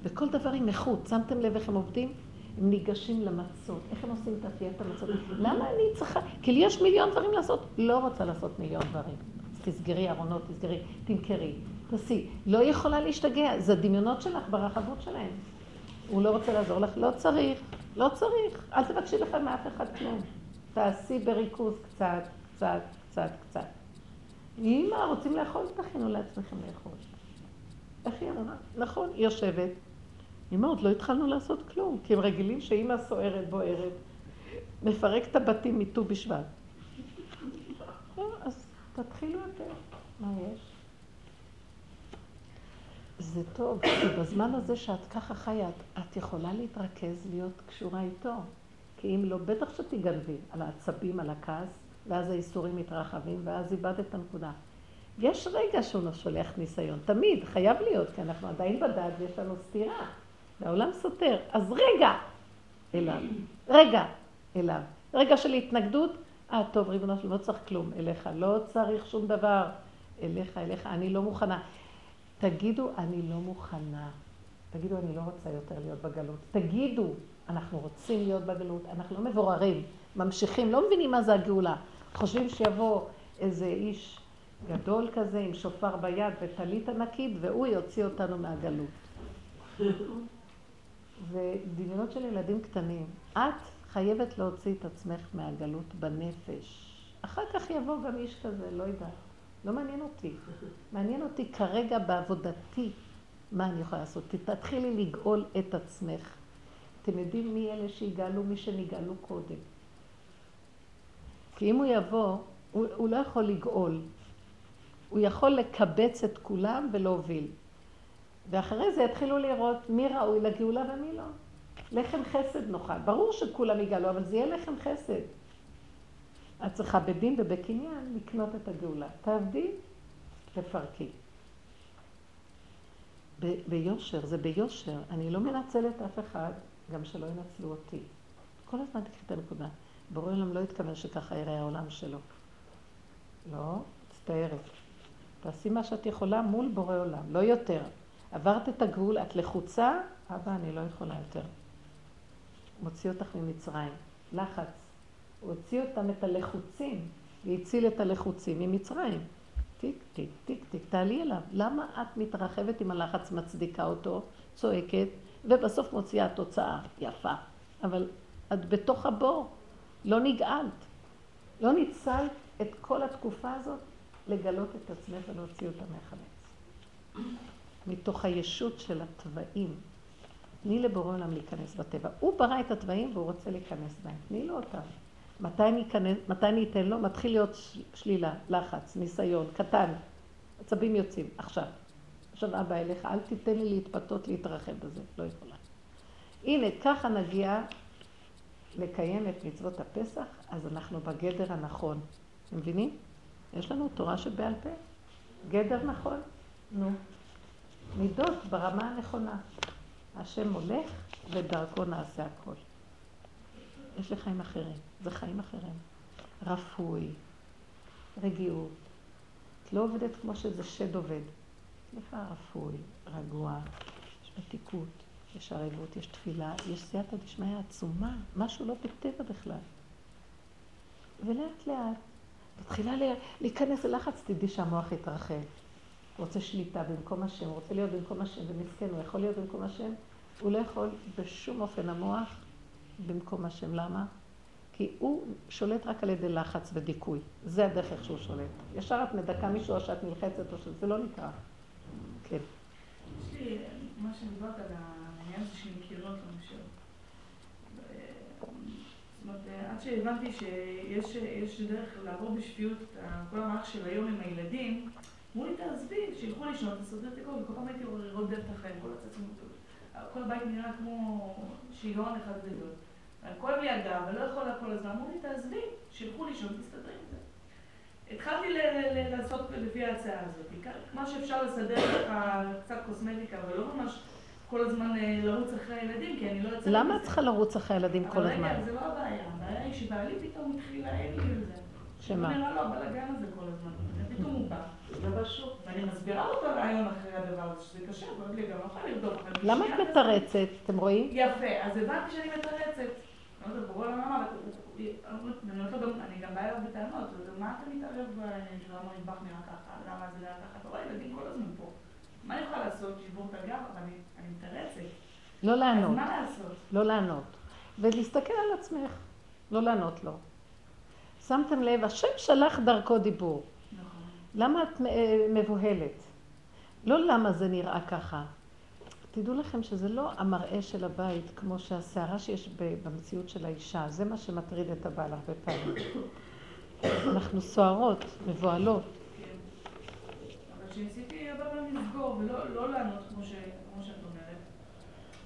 וכל דבר עם איכות. שמתם לב איך הם עובדים? הם ניגשים למצות. איך הם עושים את עשיית המצות? למה אני צריכה? כי לי יש מיליון דברים לעשות. לא רוצה לעשות מיליון דברים. אז תסגרי ארונות, תסגרי, תמכרי, תעשי. לא יכולה להשתגע, זה דמיונות שלך ברחבות שלהם. הוא לא רוצה לעזור לך, לא צריך, לא צריך. אל תבקשי לך מאף אחד כלום. תעשי בריכוז קצת, קצת, קצת, קצת. אמא, רוצים לאכול? תכינו לעצמכם לאכול. איך היא אמרה? נכון, היא יושבת. אמא, עוד לא התחלנו לעשות כלום, כי הם רגילים שאמא סוערת, בוערת, מפרק את הבתים מט"ו בשבט. אז תתחילו יותר. מה יש? זה טוב, כי בזמן הזה שאת ככה חיה, את, יכולה להתרכז, להיות קשורה איתו. כי אם לא, בטח שתיגנבי על העצבים, על הכעס, ואז האיסורים מתרחבים, ואז איבדת את הנקודה. יש רגע שהוא לא שולח ניסיון, תמיד, חייב להיות, כי אנחנו עדיין בדד ויש לנו סתירה. והעולם סותר. אז רגע אליו, רגע אליו. רגע של התנגדות, אה, טוב, ריבונו שלום, לא צריך כלום אליך, לא צריך שום דבר. אליך, אליך, אני לא מוכנה. תגידו, אני לא מוכנה. תגידו, אני לא רוצה יותר להיות בגלות. תגידו, אנחנו רוצים להיות בגלות, אנחנו לא מבוררים, ממשיכים, לא מבינים מה זה הגאולה. חושבים שיבוא איזה איש גדול כזה עם שופר ביד וטלית ענקית, והוא יוציא אותנו מהגלות. ודמיונות של ילדים קטנים. את חייבת להוציא את עצמך מהגלות בנפש. אחר כך יבוא גם איש כזה, לא יודעת. לא מעניין אותי. מעניין אותי כרגע בעבודתי מה אני יכולה לעשות. תתחילי לגאול את עצמך. אתם יודעים מי אלה שיגאלו? מי שנגאלו קודם. כי אם הוא יבוא, הוא, הוא לא יכול לגאול. הוא יכול לקבץ את כולם ולהוביל. ואחרי זה יתחילו לראות מי ראוי לגאולה ומי לא. לחם חסד נאכל. ברור שכולם יגאלו, אבל זה יהיה לחם חסד. את צריכה בדין ובקניין לקנות את הגאולה. תעבדי, תפרקי. ב- ביושר, זה ביושר. אני לא מנצלת אף אחד, גם שלא ינצלו אותי. כל הזמן תקחי את הנקודה. בורא עולם לא התכוון שככה יראה העולם שלו. לא, מצטערת. תעשי מה שאת יכולה מול בורא עולם, לא יותר. עברת את הגבול, את לחוצה, אבא, אני לא יכולה יותר. מוציא אותך ממצרים. לחץ. הוא הוציא אותם, את הלחוצים, והציל את הלחוצים ממצרים. טיק, טיק, טיק, טיק, תעלי אליו. למה את מתרחבת עם הלחץ, מצדיקה אותו, צועקת, ובסוף מוציאה תוצאה יפה. אבל את בתוך הבור, לא נגאלת. לא ניצלת את כל התקופה הזאת לגלות את עצמך ולהוציא אותה מהחמץ. מתוך הישות של התוואים. תני לבורא עולם להיכנס בטבע. הוא ברא את התוואים והוא רוצה להיכנס בהם. תני לו אותם. מתי ניכנס, מתי ניתן לו? מתחיל להיות שלילה, לחץ, ניסיון, קטן. עצבים יוצאים, עכשיו. עכשיו אבא אליך, אל תיתן לי להתפתות, להתרחב בזה, לא יכולה. הנה, ככה נגיע לקיים את מצוות הפסח, אז אנחנו בגדר הנכון. אתם מבינים? יש לנו תורה שבעל פה. גדר נכון. נו. מידות ברמה הנכונה. השם הולך ודרכו נעשה הכל. יש לי חיים אחרים, זה חיים אחרים. רפוי, רגיעות. את לא עובדת כמו שזה שד עובד. סליחה, רפוי, רגוע, יש מתיקות, יש ערבות, יש תפילה, יש סייעתא דשמיא עצומה, משהו לא בטבע בכלל. ולאט לאט, מתחילה להיכנס ללחץ, תדעי שהמוח יתרחב. רוצה שליטה במקום השם, רוצה להיות במקום השם, ומסכן, הוא יכול להיות במקום השם, הוא לא יכול בשום אופן המוח במקום השם. למה? כי הוא שולט רק על ידי לחץ ודיכוי. זה הדרך איך שהוא שולט. ישר את מדכא מישהו או שאת נלחצת או שזה לא נקרא. כן. יש לי, מה שדיברת על העניין הזה של ניקיונות למשל. עד שהבנתי שיש דרך לעבור בשפיות כל המערך של היום עם הילדים, אמרו לי, תעזבי, שילכו לישון, תסדר את הכל, וכל פעם הייתי רודף את החיים, כל הצצים, כל הבית נראה כמו שיגעון אחד גדול. כואב לי הגב, ולא יכולה כל הזמן, אמרו לי, תעזבי, שילכו לישון, תסתדרי עם זה. התחלתי לעשות לפי ההצעה הזאת, מה שאפשר לסדר לך קצת קוסמטיקה, אבל לא ממש כל הזמן לרוץ אחרי הילדים, כי אני לא יוצאת... למה את צריכה לרוץ אחרי הילדים כל הזמן? אבל רגע, זה לא הבעיה, הבעיה היא שבעלי פתאום התחיל להעיר לי על זה. שמה? הוא נראה לו הבלאגן הזה כל הזמן, ופתאום הוא בא. ואני מסבירה לו את הרעיון אחרי הדבר הזה, שזה קשה, כואב לי גם לא יכולה לרדוף. למה את מתרצת? אתם רואים? יפה, אז הבנתי שאני מתרצת. אני אני גם באה אליו בטענות, מה אתה מתערב למה המטבח נראה ככה, למה זה נראה ככה, אתה רואה ילדים כל הזמן פה. מה אני יכולה לעשות? לשבור את הגב, אבל אני מתרצת. לא לענות. אז מה לעשות? לא לענות. ולהסתכל על עצמך, לא לענות לו. שמתם לב, השם שלח דרכו דיבור. נכון. למה את אה, מבוהלת? לא למה זה נראה ככה. תדעו לכם שזה לא המראה של הבית כמו שהסערה שיש במציאות של האישה, זה מה שמטריד את הבעל הרבה פעמים. אנחנו סוערות, מבוהלות. כן. אבל כשניסיתי הרבה פעמים לסגור ולא לא לענות כמו, ש, כמו שאת אומרת,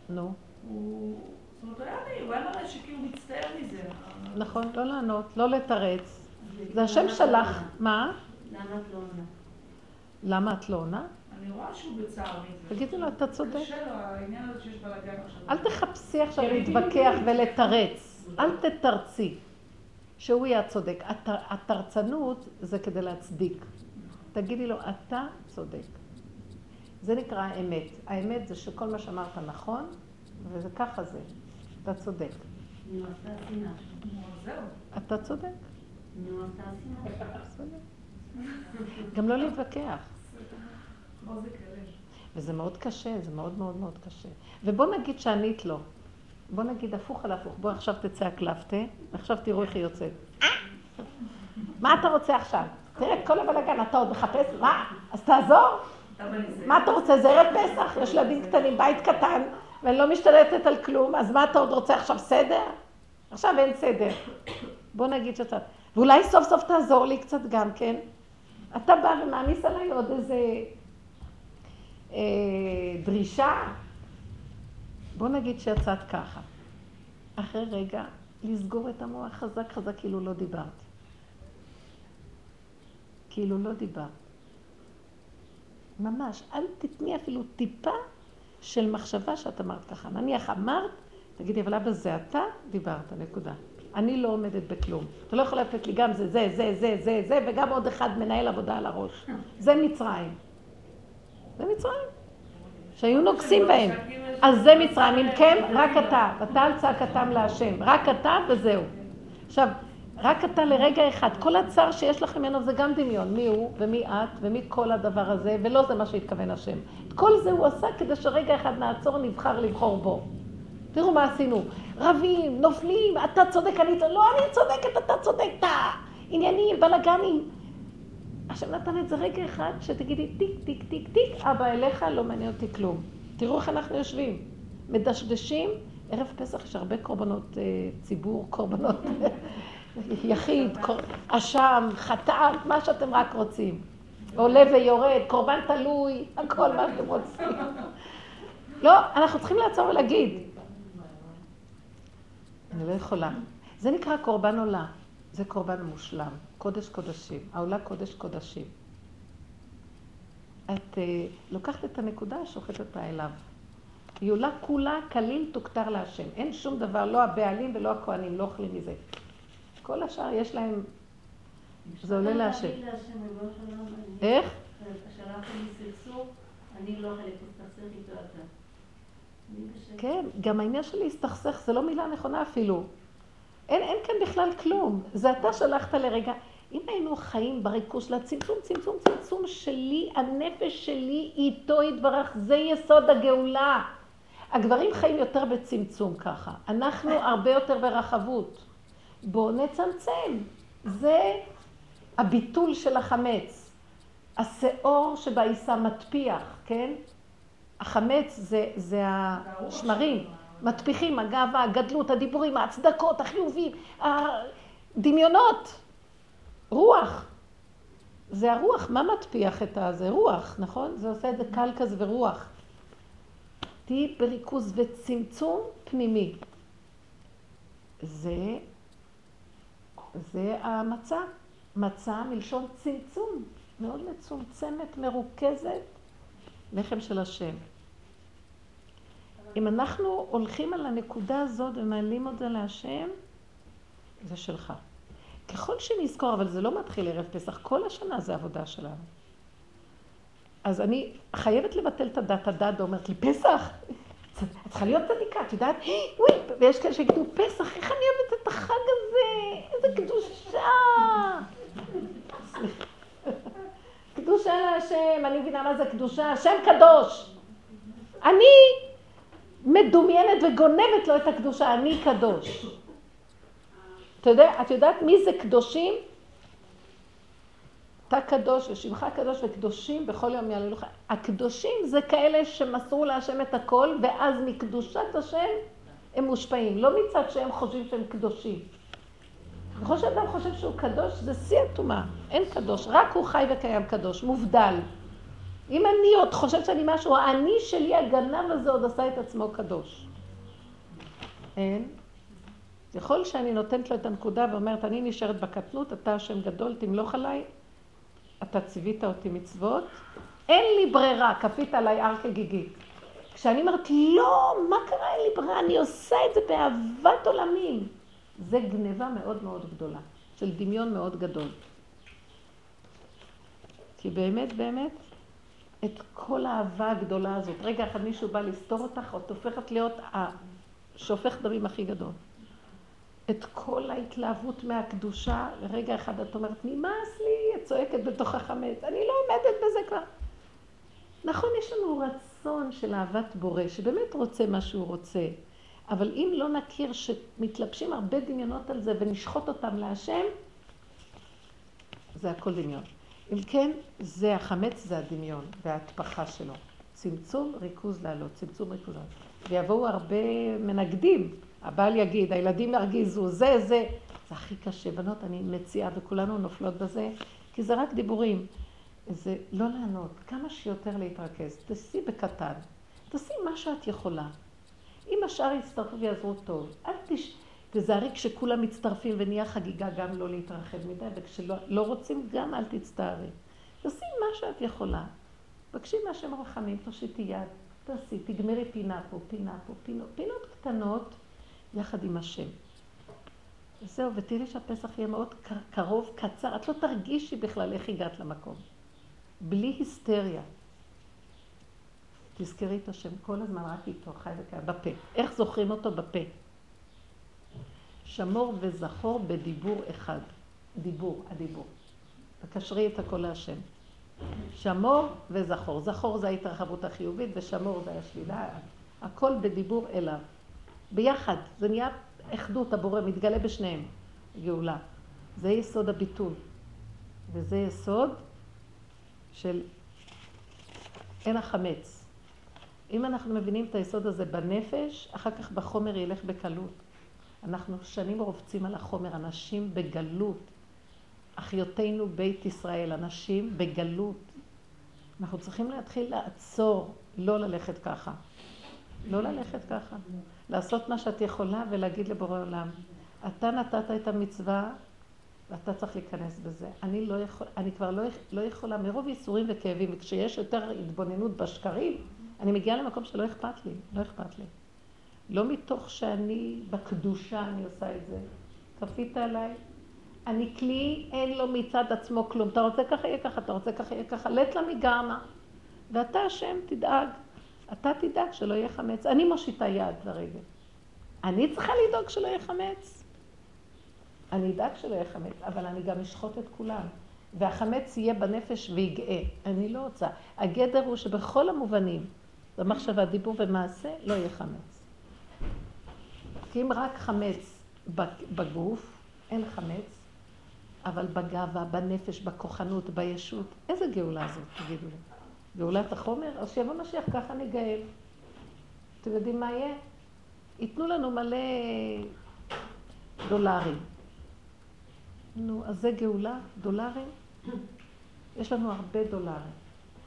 נו, הוא... זאת אומרת, הוא היה לי, הוא היה מראה שכאילו מצטער מזה. נכון, לא לענות, לא לתרץ. זה השם שלח, מה? למה את לא עונה? למה את לא עונה? אני רואה שהוא בצער מזה. תגידי לו, אתה צודק. קשה לו העניין הזה שיש בלאגן עכשיו. אל תחפשי עכשיו להתווכח ולתרץ. אל תתרצי. שהוא יהיה הצודק. הת- התרצנות זה כדי להצדיק. תגידי לו, אתה צודק. זה נקרא האמת. האמת זה שכל מה שאמרת נכון, וזה ככה זה. אתה צודק. אתה צודק. גם לא להתווכח. וזה מאוד קשה, זה מאוד מאוד מאוד קשה. ובוא נגיד שענית לו. בוא נגיד הפוך על הפוך. בוא עכשיו תצא הקלפטה, ועכשיו תראו איך היא יוצאת. מה אתה רוצה עכשיו? תראה את כל הבלאגן, אתה עוד מחפש? מה? אז תעזור. מה אתה רוצה? זה ערב פסח, יש ילדים קטנים, בית קטן, ואני לא משתלטת על כלום, אז מה אתה עוד רוצה עכשיו? סדר? עכשיו אין סדר. בוא נגיד שאתה... ואולי סוף סוף תעזור לי קצת גם כן. אתה בא ומעמיס עליי עוד איזה אה, דרישה. בוא נגיד שיצאת ככה. אחרי רגע, לסגור את המוח חזק חזק כאילו לא דיברת. כאילו לא דיברת. ממש, אל תתני אפילו טיפה של מחשבה שאת אמרת ככה. נניח אמרת, תגידי, אבל אבא זה אתה, דיברת, נקודה. אני לא עומדת בכלום. אתה לא יכול לתת לי גם זה, זה, זה, זה, זה, זה, וגם עוד אחד מנהל עבודה על הראש. זה מצרים. זה מצרים. שהיו נוגסים בהם. אז זה מצרים. אם כן, רק אתה. ואתה על צעקתם להשם. רק אתה וזהו. עכשיו, רק אתה לרגע אחד. כל הצער שיש לך ממנו זה גם דמיון. מי הוא ומי את ומי כל הדבר הזה, ולא זה מה שהתכוון השם. את כל זה הוא עשה כדי שרגע אחד נעצור, נבחר לבחור בו. תראו מה עשינו. רבים, נופלים, אתה צודק, אני צודק, לא, אני צודקת, אתה צודק, אתה עניינים, בלאגנים. השם נתן את זה רגע אחד, שתגידי טיק, טיק, טיק, טיק, אבא אליך, לא מעניין אותי כלום. תראו איך אנחנו יושבים. מדשדשים, ערב פסח יש הרבה קורבנות אה, ציבור, קורבנות יחיד. אשם, חטאת, מה שאתם רק רוצים. עולה ויורד, קורבן תלוי, הכל מה שאתם רוצים. לא, אנחנו צריכים לעצור ולהגיד. אני לא יכולה. זה נקרא קורבן עולה. זה קורבן מושלם. קודש קודשים. העולה קודש קודשים. את uh, לוקחת את הנקודה, שוחטת אותה אליו. היא עולה כולה כליל תוכתר להשם. אין שום דבר, לא הבעלים ולא הכוהנים, לא אוכלים מזה. כל השאר יש להם, זה עולה להשם. איך? לא. כן, גם העניין של להסתכסך זה לא מילה נכונה אפילו. אין, אין כאן בכלל כלום. זה אתה שלחת לרגע. אם היינו חיים בריכוז של הצמצום, צמצום, צמצום שלי, הנפש שלי איתו יתברך, זה יסוד הגאולה. הגברים חיים יותר בצמצום ככה. אנחנו הרבה יותר ברחבות. בואו נצמצם. זה הביטול של החמץ. השאור שבעיסה מטפיח, כן? החמץ זה, זה השמרים. מטפיחים, הגאווה, הגדלות, הדיבורים, ההצדקות, החיובים, הדמיונות, רוח. זה הרוח, מה מטפיח את הזה? רוח, נכון? זה עושה את זה קל כזה ורוח. תהיי בריכוז וצמצום פנימי. זה, זה המצה. מצה מלשון צמצום, מאוד מצומצמת, מרוכזת, לחם של השם. אם אנחנו הולכים על הנקודה הזאת ומעלים אותה להשם, זה שלך. ככל שנזכור, אבל זה לא מתחיל ערב פסח, כל השנה זה עבודה שלנו. אז אני חייבת לבטל את הדת, הדת אומרת לי, פסח, את צריכה להיות צדיקה, את יודעת, וואי, ויש כאלה שיגידו, פסח, איך אני אוהבת את החג הזה, איזה קדושה. קדושה להשם, אני מבינה מה זה קדושה, השם קדוש. אני מדומיינת וגונבת לו את הקדושה, אני קדוש. אתה יודע, את יודעת מי זה קדושים? אתה קדוש ושמך קדוש וקדושים בכל יום יעלו לך. הקדושים זה כאלה שמסרו להשם את הכל, ואז מקדושת השם הם מושפעים. לא מצד שהם חושבים שהם קדושים. ככל שאדם חושב שהוא קדוש, זה שיא הטומאה. אין קדוש, רק הוא חי וקיים קדוש, מובדל. אם אני עוד חושבת שאני משהו, האני שלי, הגנב הזה, עוד עשה את עצמו קדוש. אין. ככל שאני נותנת לו את הנקודה ואומרת, אני נשארת בקטנות, אתה השם גדול, תמלוך עליי, אתה ציווית אותי מצוות, אין לי ברירה, כפית עליי הר כגיגית. כשאני אומרת, לא, מה קרה, אין לי ברירה, אני עושה את זה באהבת עולמים. זה גניבה מאוד מאוד גדולה, של דמיון מאוד גדול. כי באמת, באמת, את כל האהבה הגדולה הזאת, רגע אחד מישהו בא לסתור אותך, את הופכת להיות השופך דמים הכי גדול. את כל ההתלהבות מהקדושה, לרגע אחד את אומרת, נמאס לי, את צועקת בתוך החמץ, אני לא עומדת בזה כבר. נכון, יש לנו רצון של אהבת בורא, שבאמת רוצה מה שהוא רוצה, אבל אם לא נכיר שמתלבשים הרבה דמיונות על זה ונשחוט אותם להשם, זה הכל דמיון. אם כן, זה החמץ זה הדמיון וההטפחה שלו. צמצום, ריכוז לעלות, צמצום, ריכוז לעלות. ויבואו הרבה מנגדים, הבעל יגיד, הילדים ירגיזו, זה, זה. זה הכי קשה. בנות, אני מציעה, וכולנו נופלות בזה, כי זה רק דיבורים. זה לא לענות, כמה שיותר להתרכז. תעשי בקטן, תעשי מה שאת יכולה. אם השאר יצטרפו ויעזרו טוב, אל תש... תזהרי כשכולם מצטרפים ונהיה חגיגה גם לא להתרחב מדי, וכשלא לא רוצים גם אל תצטערי. תעשי מה שאת יכולה. בקשי מהשם רחמים, תושיטי יד, תעשי, תגמרי פינה פה, פינה פה, פינות, פינות קטנות יחד עם השם. וזהו, ותראי שהפסח יהיה מאוד קרוב, קצר, את לא תרגישי בכלל איך הגעת למקום. בלי היסטריה. תזכרי את השם כל הזמן רק איתו, חי וקיים, בפה. איך זוכרים אותו? בפה. שמור וזכור בדיבור אחד. דיבור, הדיבור. תקשרי את הכל להשם. שמור וזכור. זכור זה ההתרחבות החיובית ושמור זה השלילה. הכל בדיבור אליו. ביחד. זה נהיה אחדות, הבורא מתגלה בשניהם. גאולה. זה יסוד הביטול. וזה יסוד של אין החמץ. אם אנחנו מבינים את היסוד הזה בנפש, אחר כך בחומר ילך בקלות. אנחנו שנים רובצים על החומר, אנשים בגלות. אחיותינו בית ישראל, אנשים בגלות. אנחנו צריכים להתחיל לעצור, לא ללכת ככה. לא ללכת ככה. לעשות מה שאת יכולה ולהגיד לבורא עולם, אתה נתת את המצווה ואתה צריך להיכנס בזה. אני, לא יכול, אני כבר לא, לא יכולה, מרוב ייסורים וכאבים, וכשיש יותר התבוננות בשקרים, אני מגיעה למקום שלא אכפת לי, לא אכפת לי. לא מתוך שאני בקדושה אני עושה את זה. כפית עליי, אני כלי, אין לו מצד עצמו כלום. אתה רוצה ככה, יהיה ככה, אתה רוצה ככה, יהיה ככה. לית לה מגרמה. ואתה השם, תדאג. אתה תדאג שלא יהיה חמץ. אני מושיטה יד לרגל. אני צריכה לדאוג שלא יהיה חמץ. אני אדאג שלא יהיה חמץ, אבל אני גם אשחוט את כולם. והחמץ יהיה בנפש ויגאה. אני לא רוצה. הגדר הוא שבכל המובנים, במחשבה, דיבור ומעשה, לא יהיה חמץ. כי אם רק חמץ בגוף, אין חמץ, אבל בגאווה, בנפש, בכוחנות, בישות, איזה גאולה זאת, תגידו לי? גאולת החומר? אז שיבוא משיח, ככה ניגאל. אתם יודעים מה יהיה? ייתנו לנו מלא דולרים. נו, אז זה גאולה? דולרים? יש לנו הרבה דולרים.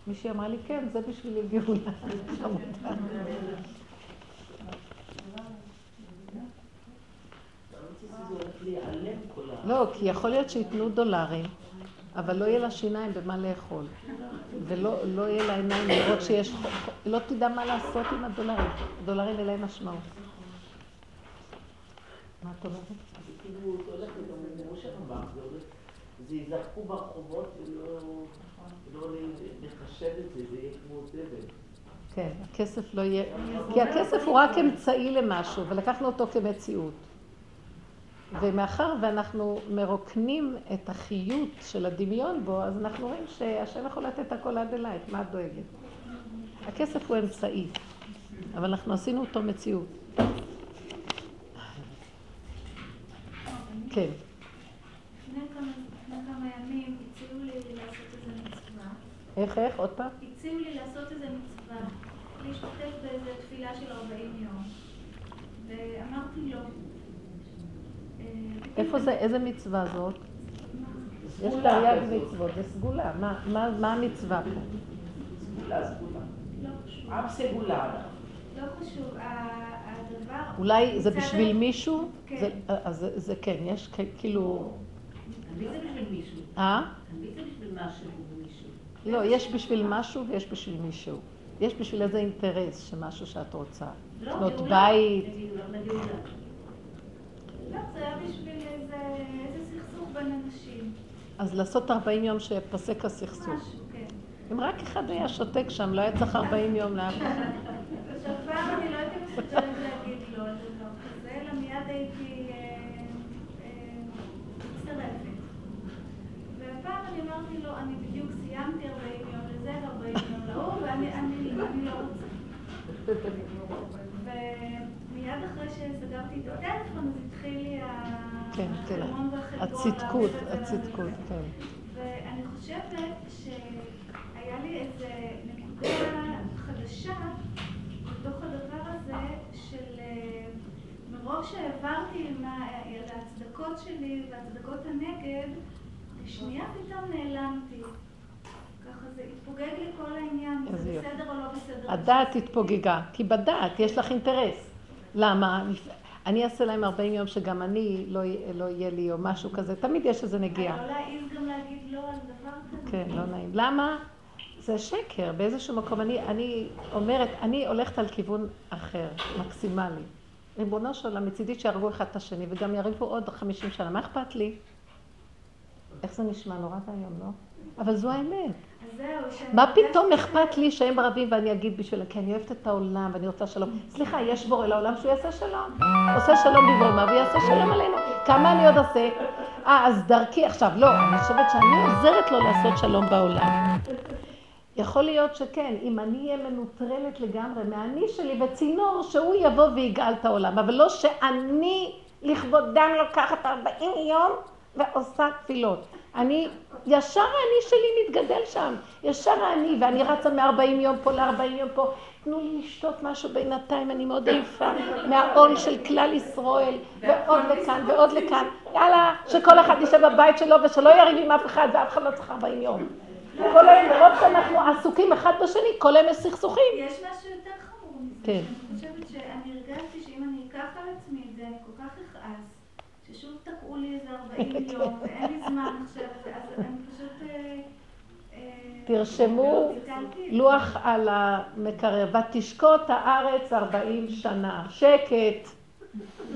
מישהי אמרה לי, כן, זה בשבילי גאולה. לא, כי יכול להיות שייתנו דולרים, אבל לא יהיה לה שיניים במה לאכול. ולא לא יהיה לה עיניים לראות שיש... לא תדע מה לעשות עם הדולרים. הדולרים אין להם משמעות. מה את אומרת? כאילו, את הולכת, כמו שאמרת, זה ייזרקו ברחובות ולא לחשב את זה, זה יהיה כמו זבל. כן, הכסף לא יהיה... כי הכסף הוא רק אמצעי למשהו, ולקחנו אותו כמציאות. ומאחר ואנחנו מרוקנים את החיות של הדמיון בו, אז אנחנו רואים שהשם יכול לתת הכל עד אלייך, מה את דואגת? הכסף הוא אמצעי. אבל אנחנו עשינו אותו מציאות. כן. איך, איך? עוד פעם? הציעו לי לעשות איזה מצווה, להשתתף באיזה תפילה של 40 יום. ואמרתי לא. אה, איפה זה, איזה מצווה זאת? יש תרי"ג. מצוות, זה סגולה. מה- מה מה המצווה פה? סגולה, סגולה. לא חשוב. עם סגולה. לא חשוב. הדבר... אולי זה בשביל מישהו? כן. זה- אז זה- זה כן, יש כאילו... תמיד זה בשביל מישהו. אה? תמיד זה בשביל משהו ומישהו. לא, יש בשביל משהו ויש בשביל מישהו. יש בשביל איזה אינטרס שמשהו שאת רוצה. לא, לקנות גאולה. בית. לא לגאולה. זה היה בשביל איזה איזה סכסוך בין אנשים. אז לעשות 40 יום שיפסק הסכסוך. משהו, כן. אם רק אחד היה שותק שם, לא היה צריך 40 יום לאף אחד. עכשיו פעם אני לא הייתי מסוגלת להגיד לא על דבר כזה, אלא מיד הייתי אה, אה, מצטרפת. והפעם אני אמרתי לו, אני בדיוק סיימתי 40 יום לזה ו-40 יום להוא, ואני אני, אני לא רוצה. ומיד אחרי שסגרתי את הטלפון, אז התחיל לי כן, כן. והחלבון. הצדקות, הצדקות. כן. ואני חושבת שהיה לי איזה נקודה חדשה בתוך הדבר הזה של אה, מרוב שהעברתי מה- להצדקות שלי והצדקות הנגד, לשנייה פתאום נעלמתי. ככה זה התפוגג לי כל העניין. בסדר או לא בסדר. הדעת התפוגגה, כי בדעת יש לך אינטרס. למה? אני אעשה להם 40 יום שגם אני לא, לא יהיה לי או משהו כזה, תמיד יש איזה נגיעה. לא להעז גם להגיד לא על דבר כזה. כן, לא נעים. למה? זה שקר, באיזשהו מקום. אני, אני אומרת, אני הולכת על כיוון אחר, מקסימלי. ריבונו של עולם, מצידי שיהרגו אחד את השני, וגם יריבו עוד 50 שנה. מה אכפת לי? איך זה נשמע? נורא ואיום, לא? אבל זו האמת. מה פתאום אכפת לי שהם רבים ואני אגיד בשבילם, כי אני אוהבת את העולם ואני רוצה שלום. סליחה, יש בורא לעולם שהוא יעשה שלום. עושה שלום בברומה ויעשה שלום עלינו. כמה אני עוד אעשה? אה, אז דרכי עכשיו. לא, אני חושבת שאני עוזרת לו לעשות שלום בעולם. יכול להיות שכן, אם אני אהיה מנוטרלת לגמרי מהאני שלי וצינור, שהוא יבוא ויגאל את העולם, אבל לא שאני לכבודם לוקחת 40 יום ועושה תפילות. אני, ישר האני שלי מתגדל שם, ישר האני, ואני רצה מ-40 יום פה ל-40 יום פה. תנו לי לשתות משהו בינתיים, אני מאוד עייפה מהעול של כלל ישראל, ועוד לכאן ועוד לכאן. יאללה, שכל אחד יישב בבית שלו ושלא יריב עם אף אחד, ואף אחד לא צריך 40 יום. כל היום, מרוב שאנחנו עסוקים אחד בשני, כל היום יש סכסוכים. יש משהו יותר חמור מזה. כן. אני חושבת שאני הרגשתי שאם אני אקח על עצמי את זה, אני כל כך אכעס, תקעו לי איזה 40 יום, ואין לי זמן עכשיו, אז אני פשוט... אה, אה, תרשמו ביטלתי. לוח על המקרר, ותשקוט הארץ 40 שנה. שקט.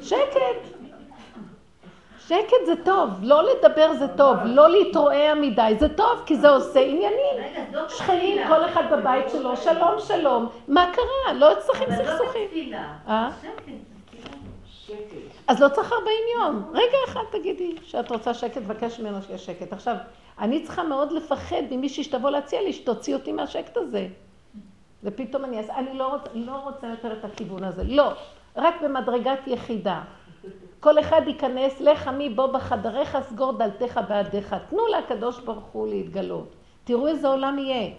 שקט. שקט זה טוב, לא לדבר זה טוב, לא להתרועע מדי, זה טוב כי זה עושה עניינים. זאת שכנים. כל אחד בבית שלו, שלום שלום. מה קרה? לא צריכים אבל זאת סכסוכים. התפילה. אה? תפילה. שקט. אז לא צריך 40 יום. רגע אחד תגידי שאת רוצה שקט, בקש ממנו שיהיה שקט. עכשיו, אני צריכה מאוד לפחד ממישהי שתבוא להציע לי שתוציא אותי מהשקט הזה. ופתאום אני אעשה, אני לא, רוצ, לא רוצה יותר את הכיוון הזה. לא, רק במדרגת יחידה. כל אחד ייכנס, לך עמי בוא בחדריך, סגור דלתך בעדיך. תנו לקדוש ברוך הוא להתגלות. תראו איזה עולם יהיה.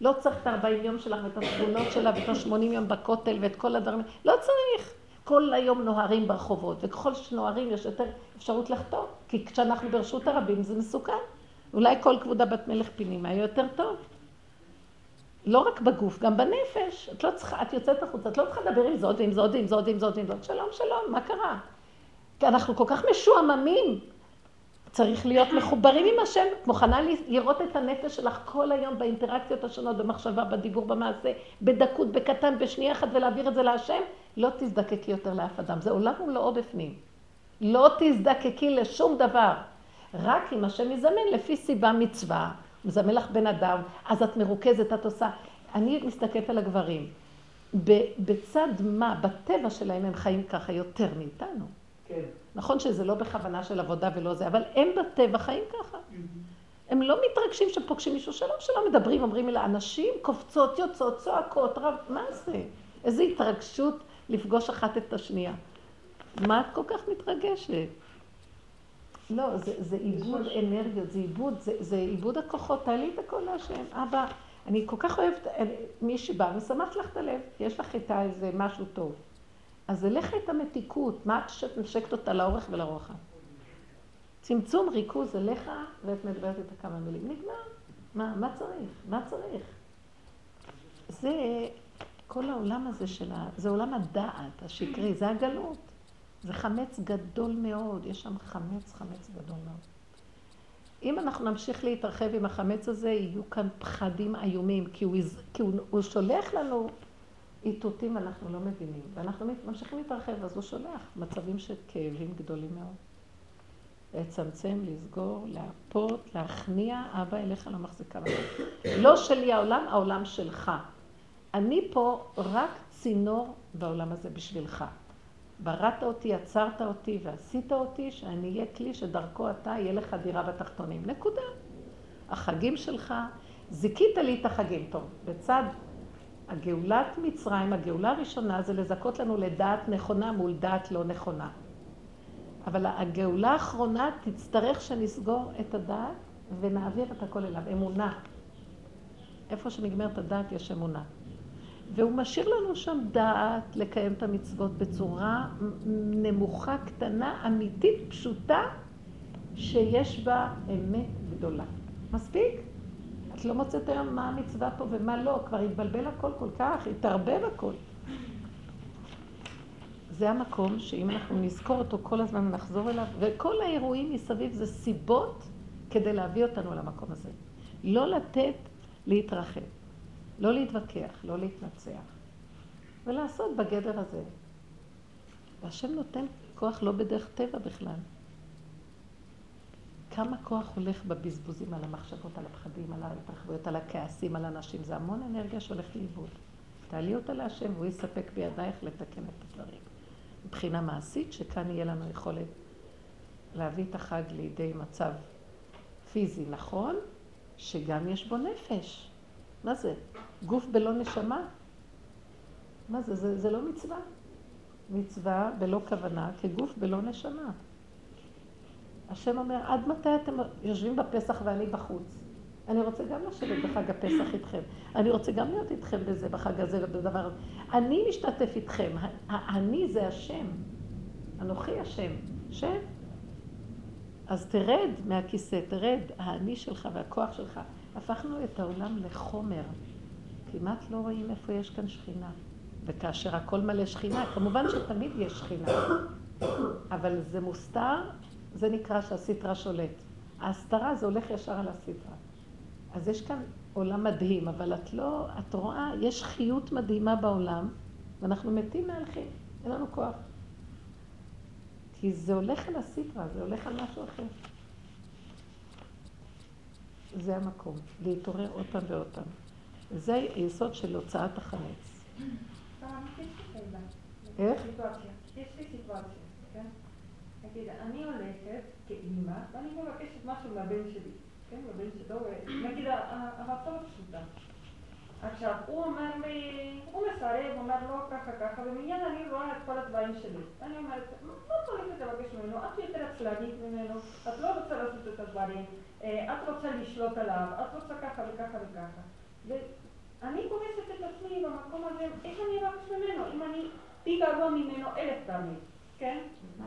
לא צריך את ה-40 יום שלך ואת התבונות שלה ואת ה-80 יום בכותל ואת כל הדברים. לא צריך. כל היום נוהרים ברחובות, וככל שנוהרים יש יותר אפשרות לחטוא, כי כשאנחנו ברשות הרבים זה מסוכן. אולי כל כבודה בת מלך פינים היה יותר טוב. לא רק בגוף, גם בנפש. את לא צריכה, את יוצאת החוצה, את לא צריכה לדבר עם זאת ועם זאת ועם זאת ועם זאת ועם זאת. שלום, שלום, מה קרה? כי אנחנו כל כך משועממים. צריך להיות מחוברים עם השם, מוכנה לראות את הנפש שלך כל היום באינטראקציות השונות, במחשבה, בדיבור, במעשה, בדקות, בקטן, בשנייה אחת, ולהעביר את זה להשם, לא תזדקקי יותר לאף אדם. זה עולם ומלואו בפנים. לא תזדקקי לשום דבר. רק אם השם יזמן לפי סיבה מצווה, מזמן לך בן אדם, אז את מרוכזת, את עושה. אני מסתכלת על הגברים. בצד מה, בטבע שלהם הם חיים ככה יותר מאיתנו. כן. נכון שזה לא בכוונה של עבודה ולא זה, אבל הם בטבע חיים ככה. הם לא מתרגשים שפוגשים מישהו שלום שלום, מדברים, אומרים מילה, אנשים קופצות, יוצאות, צועקות, רב, מה זה? איזו התרגשות לפגוש אחת את השנייה. מה את כל כך מתרגשת? לא, זה, זה איבוד אנרגיות, זה איבוד, זה, זה איבוד הכוחות. תעלי את הכל להשם. אבא, אני כל כך אוהבת מי שבא ושמחת לך את הלב, יש לך איתה איזה משהו טוב. אז זה לך את המתיקות, מה את נשקת אותה לאורך ולרוחב? צמצום ריכוז אליך, ואת מדברת איתה כמה מילים. נגמר. מה, מה צריך? מה צריך? זה כל העולם הזה של ה... זה עולם הדעת השקרי, זה הגלות. זה חמץ גדול מאוד, יש שם חמץ, חמץ גדול מאוד. אם אנחנו נמשיך להתרחב עם החמץ הזה, יהיו כאן פחדים איומים, כי הוא, כי הוא, הוא שולח לנו איתותים, אנחנו לא מבינים. ואנחנו ממשיכים להתרחב, אז הוא שולח מצבים של כאבים גדולים מאוד. לצמצם, לסגור, להפות, להכניע, אבא אליך לא מחזיקה ממך. לא שלי העולם, העולם שלך. אני פה רק צינור בעולם הזה בשבילך. בראת אותי, עצרת אותי ועשית אותי, שאני אהיה כלי שדרכו אתה, יהיה לך דירה בתחתונים. נקודה. החגים שלך, זיכית לי את החגים. טוב, בצד הגאולת מצרים, הגאולה הראשונה זה לזכות לנו לדעת נכונה מול דעת לא נכונה. אבל הגאולה האחרונה תצטרך שנסגור את הדעת ונעביר את הכל אליו. אמונה. איפה שנגמרת הדעת יש אמונה. והוא משאיר לנו שם דעת לקיים את המצוות בצורה נמוכה, קטנה, אמיתית, פשוטה, שיש בה אמת גדולה. מספיק? לא מוצאת היום מה המצווה פה ומה לא, כבר התבלבל הכל כל כך, התערבב הכל. זה המקום שאם אנחנו נזכור אותו כל הזמן ונחזור אליו, וכל האירועים מסביב זה סיבות כדי להביא אותנו למקום הזה. לא לתת להתרחב. לא להתווכח, לא להתנצח, ולעשות בגדר הזה. והשם נותן כוח לא בדרך טבע בכלל. כמה כוח הולך בבזבוזים על המחשבות, על הפחדים, על ההתרחבויות, על הכעסים, על אנשים. זה המון אנרגיה שהולכת לאיבוד. תעלי אותה להשם והוא יספק בידייך לתקן את הדברים. מבחינה מעשית, שכאן יהיה לנו יכולת להביא את החג לידי מצב פיזי נכון, שגם יש בו נפש. מה זה? גוף בלא נשמה? מה זה? זה, זה לא מצווה. מצווה בלא כוונה, כגוף בלא נשמה. השם אומר, עד מתי אתם יושבים בפסח ואני בחוץ? אני רוצה גם לשבת בחג הפסח איתכם. אני רוצה גם להיות איתכם בזה, בחג הזה ובדבר הזה. אני משתתף איתכם. אני זה השם. אנוכי השם. שם. אז תרד מהכיסא, תרד, האני שלך והכוח שלך. הפכנו את העולם לחומר. כמעט לא רואים איפה יש כאן שכינה. וכאשר הכל מלא שכינה, כמובן שתמיד יש שכינה, אבל זה מוסתר, זה נקרא שהסטרה שולט. ההסתרה זה הולך ישר על הסטרה. אז יש כאן עולם מדהים, אבל את לא, את רואה, יש חיות מדהימה בעולם, ואנחנו מתים מהלכים, אין לנו כוח. כי זה הולך על הסטרה, זה הולך על משהו אחר. זה המקום, להתעורר עוד פעם ועוד פעם. זה היסוד של הוצאת החמץ. איך? יש לי סיטואציה, נגיד, אני הולכת כאימא, ואני מבקשת משהו מהבן שלי, כן? מהבן שלו, נגיד, הרצון פשוטה. עכשיו, הוא אומר לי, הוא מסרב, אומר לא ככה ככה, ומיד אני רואה את כל הדברים שלי. אני אומרת, לא צריך לבקש ממנו, את יותר עצלנית ממנו, את לא רוצה לעשות את הדברים, אה, את רוצה לשלוט עליו, את רוצה ככה וככה וככה. ואני כובשת את עצמי במקום הזה, איך אני אבקש ממנו, אם אני פי גבוה ממנו אלף פעמים, כן? אז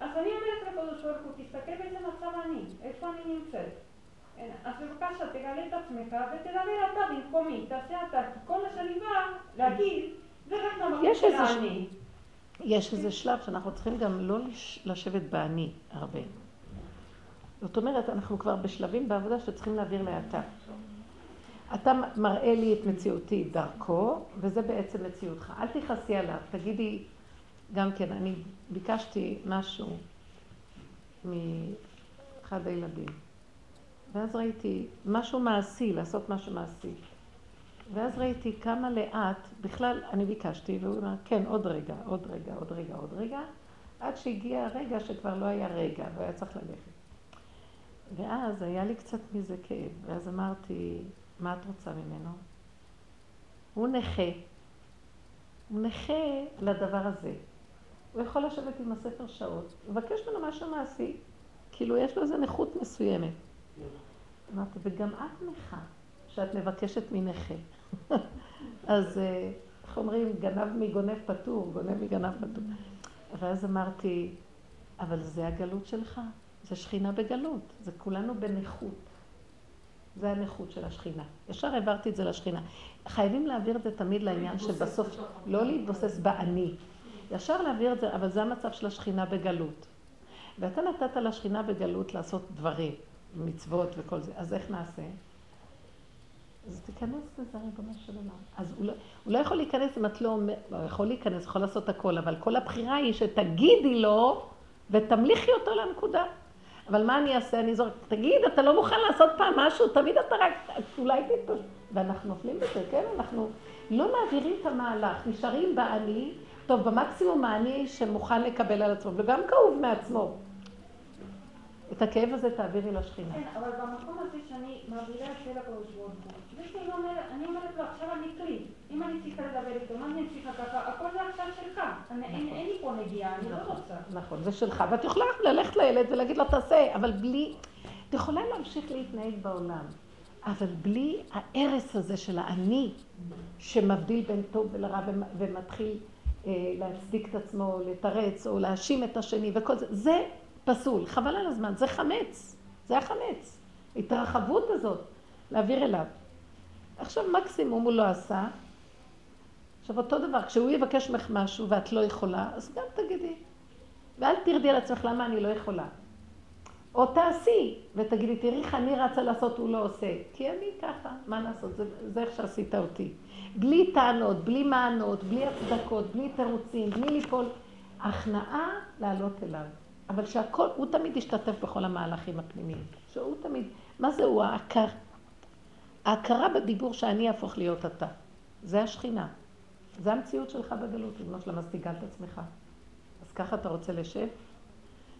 אני אומרת לקדוש ברוך הוא, תסתכל באיזה מצב אני, איפה אני נמצאת. אז בבקשה, תגלה את עצמך ותדבר אתה במקומי, תעשה אתה, כי כל מה שאני באה להגיד, זה רק מהמקום של האני. יש איזה שלב שאנחנו צריכים גם לא לשבת באני הרבה. זאת אומרת, אנחנו כבר בשלבים בעבודה שצריכים להעביר לאתה. אתה מראה לי את מציאותי דרכו, וזה בעצם מציאותך. אל תכעסי עליו, תגידי, גם כן, אני ביקשתי משהו מאחד הילדים. ואז ראיתי משהו מעשי, לעשות משהו מעשי. ואז ראיתי כמה לאט, בכלל אני ביקשתי, והוא אמר, כן, עוד רגע, עוד רגע, עוד רגע, עוד רגע, עד שהגיע הרגע שכבר לא היה רגע, והיה צריך ללכת. ואז היה לי קצת מזה כאב, ואז אמרתי, מה את רוצה ממנו? הוא נכה, הוא נכה לדבר הזה. הוא יכול לשבת עם הספר שעות, לבקש ממנו משהו מעשי. כאילו, יש לו איזו נכות מסוימת. אמרתי, וגם את נכה, שאת מבקשת מנכה. אז אה, איך אומרים, גנב מגונב פטור, גונב מגנב פטור. ואז אמרתי, אבל זה הגלות שלך, זה שכינה בגלות, זה כולנו בנכות. זה הנכות של השכינה. ישר העברתי את זה לשכינה. חייבים להעביר את זה תמיד לעניין שבסוף, לא להתבוסס באני. ישר להעביר את זה, אבל זה המצב של השכינה בגלות. ואתה נתת לשכינה בגלות לעשות דברים, מצוות וכל זה, אז איך נעשה? אז תיכנס לזה, ריבונו של עולם. אז הוא לא, הוא לא יכול להיכנס אם את לא אומרת, הוא יכול להיכנס, יכול לעשות הכל, אבל כל הבחירה היא שתגידי לו ותמליכי אותו לנקודה. אבל מה אני אעשה? אני זורק, תגיד, אתה לא מוכן לעשות פעם משהו? תמיד אתה רק, אולי תתפוס. ואנחנו נופלים בזה, כן? אנחנו לא מעבירים את המהלך, נשארים באני, טוב, במקסימום האני שמוכן לקבל על עצמו, וגם כאוב מעצמו. את הכאב הזה תעבירי לשכינה. כן, אבל במקום הזה שאני מעבירה את זה לקדוש ברוך הוא, זה שאני אומרת, אני אומרת לו, עכשיו אני כלי, אם אני צריכה לדבר איתו, מה אני צריכה ככה, הכל זה עכשיו שלך, אין אין לי פה נגיעה, אני לא רוצה. נכון, זה שלך, ואת יכולה ללכת לילד ולהגיד לו תעשה, אבל בלי... את יכולה להמשיך להתנהג בעולם, אבל בלי ההרס הזה של האני, שמבדיל בין טוב ולרע ומ- ומתחיל להצדיק את עצמו, לתרץ או להאשים את השני וכל זה, זה פסול, חבל על הזמן, זה חמץ, זה החמץ, התרחבות הזאת, להעביר אליו. עכשיו מקסימום הוא לא עשה, עכשיו אותו דבר, כשהוא יבקש ממך משהו ואת לא יכולה, אז גם תגידי. ואל תרדי על עצמך למה אני לא יכולה. או תעשי, ותגידי, תראי איך אני רצה לעשות, הוא לא עושה. כי אני ככה, מה לעשות, זה, זה איך שעשית אותי. בלי טענות, בלי מענות, בלי הצדקות, בלי תירוצים, בלי ליפול. הכנעה לעלות אליו. אבל שהכל, הוא תמיד ישתתף בכל המהלכים הפנימיים. שהוא תמיד, מה זה הוא? ההכר, ההכרה בדיבור שאני אהפוך להיות אתה. זה השכינה. זה המציאות שלך בגלות, ריבונו אז תגאל את עצמך. אז ככה אתה רוצה לשב?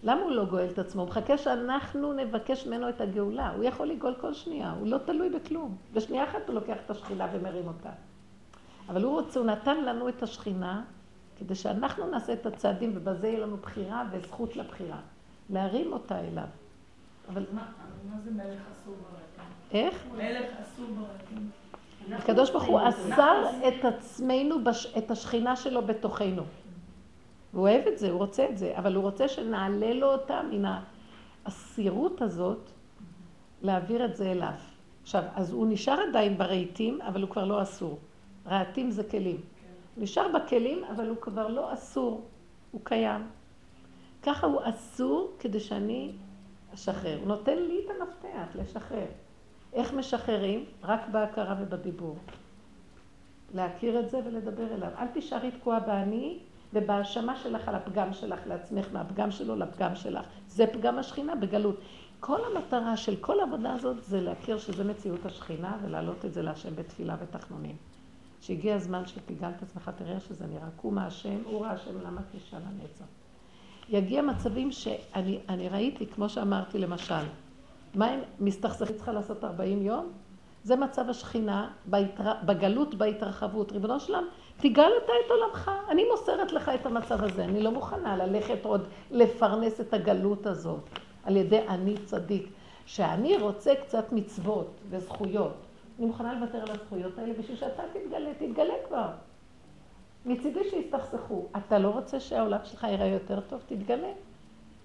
למה הוא לא גואל את עצמו? הוא מחכה שאנחנו נבקש ממנו את הגאולה. הוא יכול לגאול כל שנייה, הוא לא תלוי בכלום. בשנייה אחת הוא לוקח את השכינה ומרים אותה. אבל הוא רוצה, הוא נתן לנו את השכינה כדי שאנחנו נעשה את הצעדים ובזה יהיה לנו בחירה וזכות לבחירה. להרים אותה אליו. אבל מה זה מלך אסור ברקים? איך? מלך אסור ברקים. הקדוש ברוך הוא אסר את עצמנו, את השכינה שלו בתוכנו. הוא אוהב את זה, הוא רוצה את זה, אבל הוא רוצה שנעלה לו אותה מן הסירות הזאת, להעביר את זה אליו. עכשיו, אז הוא נשאר עדיין ברהיטים, אבל הוא כבר לא אסור. רהטים זה כלים. הוא נשאר בכלים, אבל הוא כבר לא אסור, הוא קיים. ככה הוא אסור כדי שאני אשחרר. הוא נותן לי את המפתח לשחרר. איך משחררים? רק בהכרה ובדיבור. להכיר את זה ולדבר אליו. אל תישארי תקועה באני ובהאשמה שלך על הפגם שלך לעצמך, מהפגם שלו לפגם שלך. זה פגם השכינה בגלות. כל המטרה של כל העבודה הזאת זה להכיר שזה מציאות השכינה ולהעלות את זה להשם בתפילה ותחנונים. שהגיע הזמן שתגאל את עצמך, תראה שזה נראה קומה השם, אורה השם, למה תשאל הנצח. יגיע מצבים שאני אני ראיתי, כמו שאמרתי למשל, מה אם מסתכסכים צריכה לעשות 40 יום? זה מצב השכינה בהתר... בגלות, בהתרחבות. ריבונו שלם, תגאל אתה את עולמך. אני מוסרת לך את המצב הזה. אני לא מוכנה ללכת עוד לפרנס את הגלות הזאת על ידי אני צדיק. שאני רוצה קצת מצוות וזכויות. אני מוכנה לוותר על הזכויות האלה בשביל שאתה תתגלה, תתגלה כבר. מצידי שיסתכסכו. אתה לא רוצה שהעולם שלך ייראה יותר טוב? תתגלה.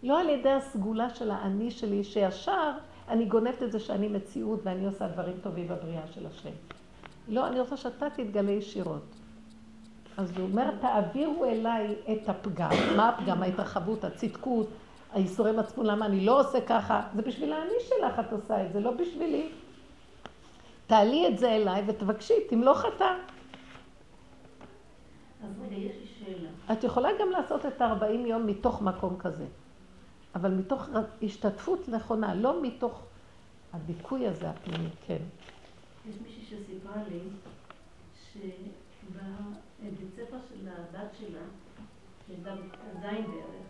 לא על ידי הסגולה של האני שלי, שישר אני גונבת את זה שאני מציאות ואני עושה דברים טובים בבריאה של השם. לא, אני רוצה שאתה תתגלה ישירות. אז הוא אומר, תעבירו אליי את הפגם. מה הפגם? ההתרחבות, הצדקות, האיסורי מצפון, למה אני לא עושה ככה? זה בשביל האני שלך את עושה את זה, לא בשבילי. תעלי את זה אליי ותבקשי, תמלוך אתה. אז רגע, יש לי שאלה. את יכולה גם לעשות את ה-40 יום מתוך מקום כזה, אבל מתוך השתתפות נכונה, לא מתוך הדיכוי הזה הפנימי, כן. יש מישהי שסיפרה לי שבבית ספר של הבת שלה, בכיתה ז' בערך,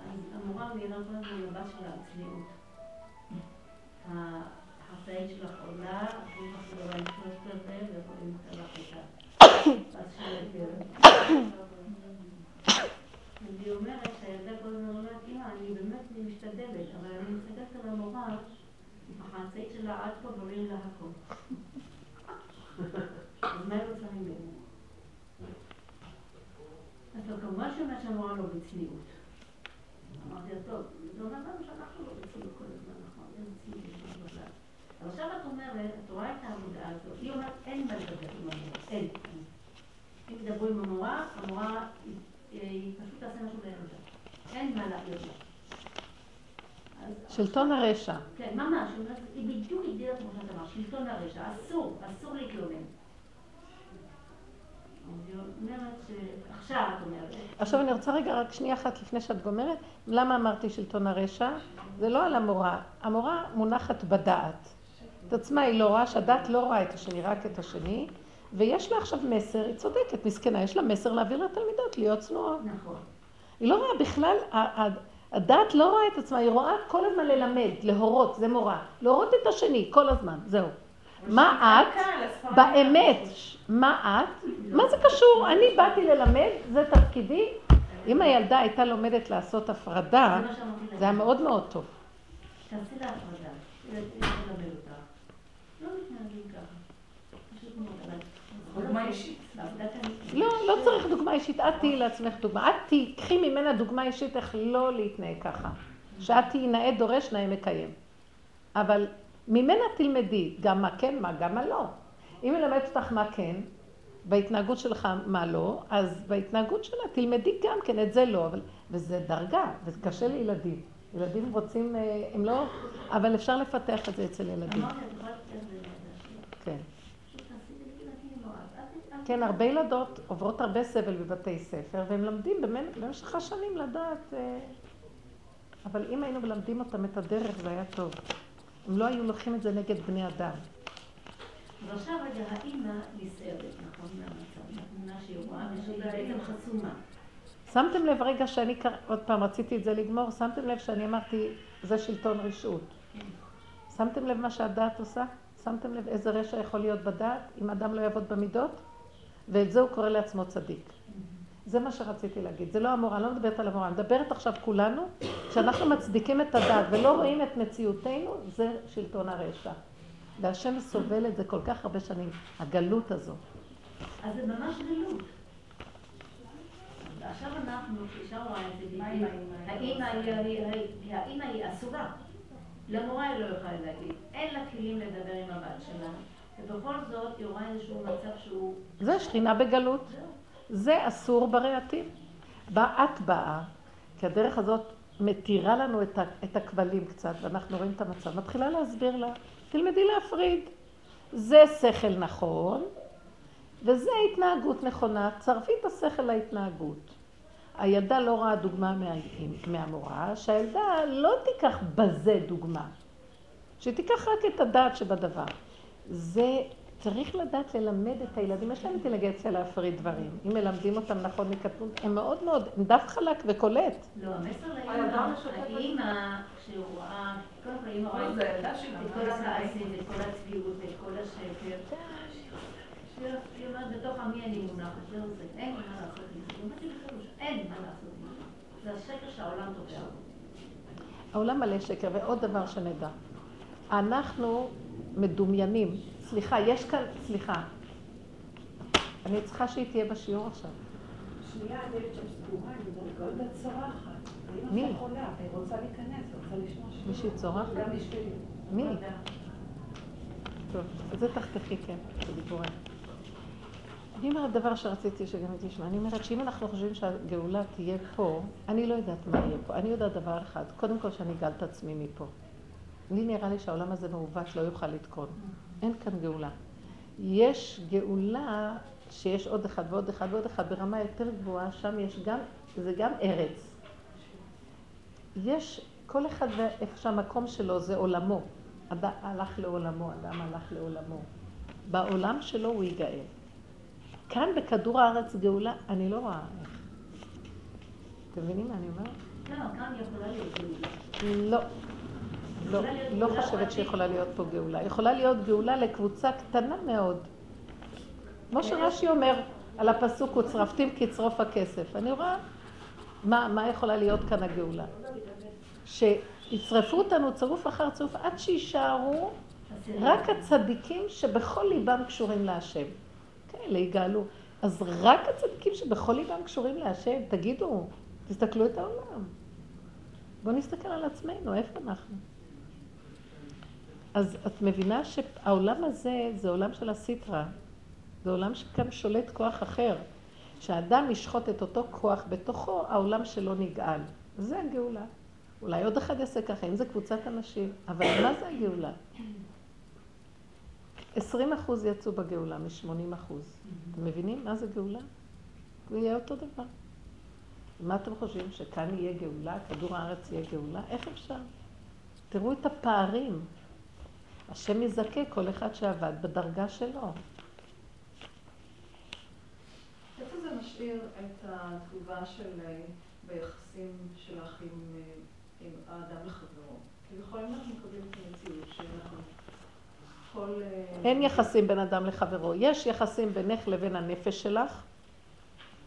אז המורה מעירה כל הזמן לבת שלה על צניעות. החטאית שלך עולה, אחרי כך זה עם שלושת הזה, ויכולים לקחת לך איתה. אז דרך. והיא אומרת שהילדה כל הזמן אומרת, אמא, אני באמת משתדלת, אבל אני מסתכלת על המורה, החצאית שלה עד פה ורואים לה הכל. אז מה היא רוצה ממני? אז לא, כמובן שאומרת שהמורה לא בצניעות. אמרתי לה, טוב, זה אומר לנו שאנחנו לא בצניעות כל הזמן, נכון? אין צניעות יש לנו בכלל. אבל עכשיו את אומרת, את רואה את העבודה הזאת, היא אומרת, אין מה לדבר עם המורה, אין. אם תדברו עם המורה, המורה היא פשוט תעשה משהו לילדה. אין מה להעביר לה. שלטון הרשע. כן, ממש, היא בדיוק הגדירה כמו שאת אמרת, שלטון הרשע, אסור, אסור להתלונן. עכשיו אני רוצה רגע, רק שנייה אחת לפני שאת גומרת, למה אמרתי שלטון הרשע? זה לא על המורה, המורה מונחת בדעת. את עצמה היא לא רואה, שהדעת לא רואה את השני, רק את השני, ויש לה עכשיו מסר, היא צודקת, מסכנה, יש לה מסר להעביר לתלמידות, להיות צנועות. נכון. היא לא רואה בכלל, ה- ה- הדעת לא רואה את עצמה, היא רואה כל הזמן ללמד, להורות, זה מורה. להורות את השני, כל הזמן, זהו. מה את, באמת, מה את, מה זה קשור? אני באתי ללמד, זה תפקידי. אם הילדה הייתה לומדת לעשות הפרדה. זה היה מאוד מאוד טוב. תעשי לה הפרדה, תלמד אותך. לא מתנהגים ככה. פשוט מאוד, אבל... דוגמה אישית. לא, לא צריך דוגמה אישית, את תהיי לעצמך דוגמה. את תהיי, קחי ממנה דוגמה אישית איך לא להתנהג ככה. שאת תהיי נאה דורש, נאה מקיים. אבל ממנה תלמדי גם מה כן, מה גם מה לא. אם היא מלמדת אותך מה כן, בהתנהגות שלך מה לא, אז בהתנהגות שלה תלמדי גם כן, את זה לא. אבל, וזה דרגה, וזה קשה לילדים. ילדים רוצים, אה, הם לא... אבל אפשר לפתח את זה אצל ילדים. אמרתי, את יכולה לתת לזה לידה שלי. כן. פשוט תעשי לי ילדים לא, את- את- כן, הרבה ילדות עוברות הרבה סבל בבתי ספר, והם לומדים במ- במשך השנים לדעת... אה, אבל אם היינו מלמדים אותם את הדרך, זה היה טוב. הם לא היו לוקחים את זה נגד בני אדם. אבל עכשיו רגע, האימא נסערת, נכון, מהמצב, מהתמונה שהיא רואה, ושהיא בעצם חסומה. שמתם לב רגע שאני, עוד פעם רציתי את זה לגמור, שמתם לב שאני אמרתי, זה שלטון רשעות. שמתם לב מה שהדעת עושה? שמתם לב איזה רשע יכול להיות בדעת, אם אדם לא יעבוד במידות? ואת זה הוא קורא לעצמו צדיק. זה מה שרציתי להגיד. זה לא המורה, אני לא מדברת על המורה, אני מדברת עכשיו כולנו, כשאנחנו מצדיקים את הדעת ולא רואים את מציאותנו, זה שלטון הרשע. והשם סובל את זה כל כך הרבה שנים, הגלות הזו. אז זה ממש גלות. עכשיו אנחנו, כשאישה רואה את זה, האימא היא אסורה. למורה היא לא יכולה להגיד. אין לה כלים לדבר עם הבת שלה, ובכל זאת היא רואה איזשהו מצב שהוא... זה שכינה בגלות. זה אסור ברעתים. בה את באה, כי הדרך הזאת מתירה לנו את, ה, את הכבלים קצת, ואנחנו רואים את המצב. מתחילה להסביר לה, תלמדי להפריד. זה שכל נכון, וזה התנהגות נכונה. צרפי את השכל להתנהגות. הילדה לא רואה דוגמה מה, מהמורה, שהילדה לא תיקח בזה דוגמה. שהיא תיקח רק את הדעת שבדבר. זה צריך לדעת ללמד את הילדים, יש להם אינטליגנציה להפריד דברים. אם מלמדים אותם נכון מקטנות, הם מאוד מאוד, הם דף חלק וקולט. לא, המסר משותפת. האימא, כשהוא רואה, קודם כל אימא רואה. את כל הכעסים, ואת כל הצביעות, ואת כל השקר. שהיא היא אומרת, בתוך עמי אני מונחת, זהו זה, אין מה לעשות עם זה. היא אומרת לי בפירוש, אין מה לעשות עם זה. זה השקר שהעולם תובע. העולם מלא שקר, ועוד דבר שנדע. אנחנו מדומיינים. סליחה, יש כאן, סליחה. אני צריכה שהיא תהיה בשיעור עכשיו. שנייה, הדלת שם סגורה, אני גולדה צורחת. מי? האמא חולה, היא רוצה להיכנס, רוצה לשמוע שיעור. מישהי צורחת? גם בשבילי. מי? טוב, אז זה תחתכי, כן, בדיבורים. אני אומרת דבר שרציתי שגם היא תשמע. אני אומרת שאם אנחנו חושבים שהגאולה תהיה פה, אני לא יודעת מה יהיה פה. אני יודעת דבר אחד, קודם כל שאני אגאל את עצמי מפה. לי נראה לי שהעולם הזה מעוות לא יוכל לתקון. אין כאן גאולה. יש גאולה שיש עוד אחד ועוד אחד ועוד אחד ברמה יותר גבוהה, שם יש גם, זה גם ארץ. יש, כל אחד ואיפה שהמקום שלו זה עולמו. אדם הלך לעולמו, אדם הלך לעולמו. בעולם שלו הוא ייגאל. כאן בכדור הארץ גאולה, אני לא רואה איך. אתם מבינים מה אני אומרת? לא, כאן יכולה להיות גאולה. לא. לא, לא חושבת. שיכולה להיות פה גאולה. יכולה להיות גאולה לקבוצה קטנה מאוד. כמו כן. שרש"י אומר, על הפסוק וצרפתים כצרוף הכסף. אני רואה מה, מה יכולה להיות כאן הגאולה. שיצרפו אותנו צרוף אחר צרוף עד שיישארו רק הצדיקים שבכל ליבם קשורים להשם. כאלה יגאלו. אז רק הצדיקים שבכל ליבם קשורים להשם, תגידו, תסתכלו את העולם. בואו נסתכל על עצמנו, איפה אנחנו? אז את מבינה שהעולם הזה זה עולם של הסיטרה. זה עולם שכאן שולט כוח אחר. כשאדם ישחוט את אותו כוח בתוכו, העולם שלו נגאל. זה הגאולה. אולי עוד אחד יעשה ככה, אם זה קבוצת אנשים. אבל מה זה הגאולה? 20 אחוז יצאו בגאולה מ-80 אחוז. אתם מבינים מה זה גאולה? הוא יהיה אותו דבר. מה אתם חושבים, שכאן יהיה גאולה? כדור הארץ יהיה גאולה? איך אפשר? תראו את הפערים. השם יזכה כל אחד שעבד בדרגה שלו. איפה זה משאיר את התגובה של אה, ביחסים שלך עם, אה, עם האדם לחברו? כי בכל זאת אנחנו מקבלים את המציאות שאנחנו כל... אה, אין יחסים בין אדם לחברו. יש יחסים בינך לבין הנפש שלך,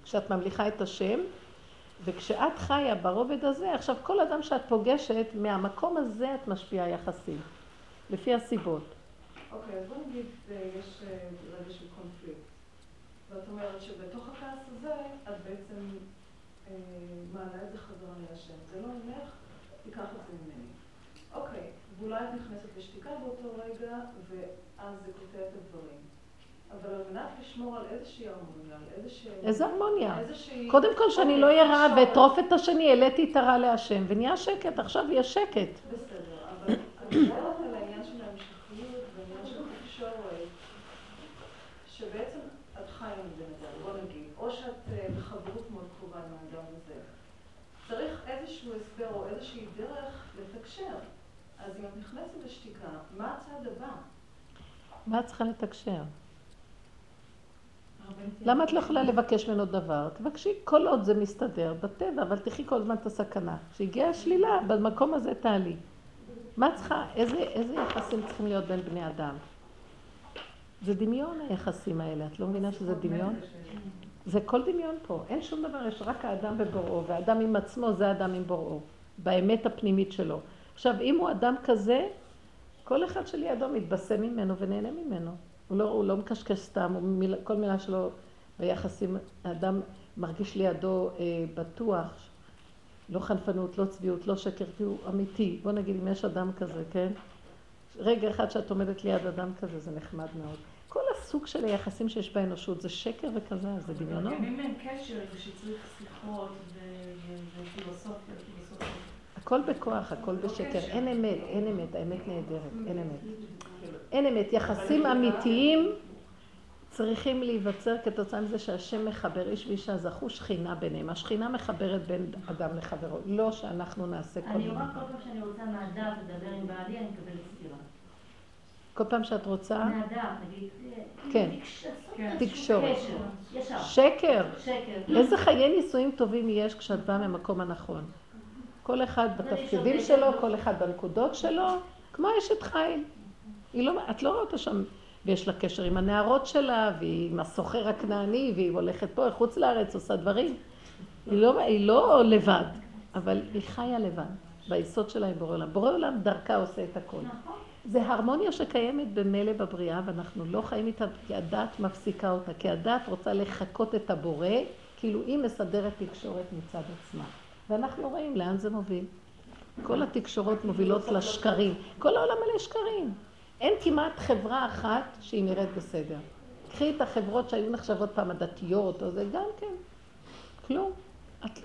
כשאת ממליכה את השם, וכשאת חיה ברובד הזה, עכשיו כל אדם שאת פוגשת, מהמקום הזה את משפיעה יחסים, לפי הסיבות. אוקיי, אז בוא נגיד יש רגע של קונפליקט. ואת אומרת שבתוך הכעס הזה את בעצם אה, מעלה את זה חזרה להשם. זה לא ממך, תיקח את זה ממני. אוקיי, ואולי את נכנסת לשתיקה באותו רגע, ואז זה קוטע את הדברים. אבל על מנת לשמור על איזושהי הרמוניה, על איזושהי... איזה הרמוניה? איזושהי... קודם כל שאני לא אהיה רעה ואטרוף את השני, העליתי את הרע להשם, ונהיה שקט, עכשיו יהיה שקט. בסדר, אבל אני מדברת על העניין של ההמשכיות ועניין של התקשורת, שבעצם חיה עם בן אדם, בוא נגיד, או שאת אה, בחברות מאוד קרובה עם האדם הזה. צריך איזשהו הסבר או איזושהי דרך לתקשר. אז אם את נכנסת לשתיקה, מה הצעד הבא? מה את צריכה לתקשר? למה את לא יכולה לבקש ממנו דבר? תבקשי כל עוד זה מסתדר בטבע, אבל תחי כל הזמן את הסכנה. כשהגיעה השלילה, במקום הזה תעלי. מה צריכה, איזה, איזה יחסים צריכים להיות בין בני אדם? זה דמיון היחסים האלה, את לא מבינה שזה דמיון? זה כל דמיון פה, אין שום דבר, יש רק האדם בבוראו, והאדם עם עצמו זה האדם עם בוראו, באמת הפנימית שלו. עכשיו, אם הוא אדם כזה, כל אחד שלידו מתבשם ממנו ונהנה ממנו. הוא לא, הוא לא מקשקש סתם, הוא מיל, כל מילה שלו ביחסים, האדם מרגיש לידו אה, בטוח, לא חנפנות, לא צביעות, לא שקר, כי הוא אמיתי. בוא נגיד, אם יש אדם כזה, כן? רגע אחד שאת עומדת ליד אדם כזה, זה נחמד מאוד. כל הסוג של היחסים שיש באנושות זה שקר וכזה, זה דמיונות. אם אין קשר, זה שצריך שיחות ופילוסופיה, הכל בכוח, הכל בשקר. אין אמת, אין אמת, האמת נהדרת, אין אמת. אין אמת. יחסים אמיתיים צריכים להיווצר כתוצאה מזה שהשם מחבר איש ואישה, זכו שכינה ביניהם. השכינה מחברת בין אדם לחברו, לא שאנחנו נעשה כל מיני. אני רואה כל פעם שאני רוצה מהדף לדבר עם בעלי, אני מקבלת סתירה. כל פעם שאת רוצה? מהדף, נגיד. כן. כן. תקשורת. שקר. שקר. איזה חיי נישואים טובים יש כשאת באה ממקום הנכון. כל אחד בתפקידים שלו, כל אחד בנקודות שלו, כמו אשת חיל. לא, את לא רואה אותה שם ויש לה קשר עם הנערות שלה, והיא עם הסוחר הכנעני, והיא הולכת פה, חוץ לארץ, עושה דברים. היא לא, היא לא לבד, אבל היא חיה לבד, ביסוד שלה עם בורא עולם. בורא עולם דרכה עושה את הכל. נכון. זה הרמוניה שקיימת במילא בבריאה, ואנחנו לא חיים איתה, כי הדת מפסיקה אותה, כי הדת רוצה לחקות את הבורא, כאילו היא מסדרת תקשורת מצד עצמה. ואנחנו רואים לאן זה מוביל. כל התקשורות מובילות לשקרים. כל העולם מלא שקרים. אין כמעט חברה אחת שהיא נראית בסדר. קחי את החברות שהיו נחשבות פעם הדתיות, או זה גם כן. כלום.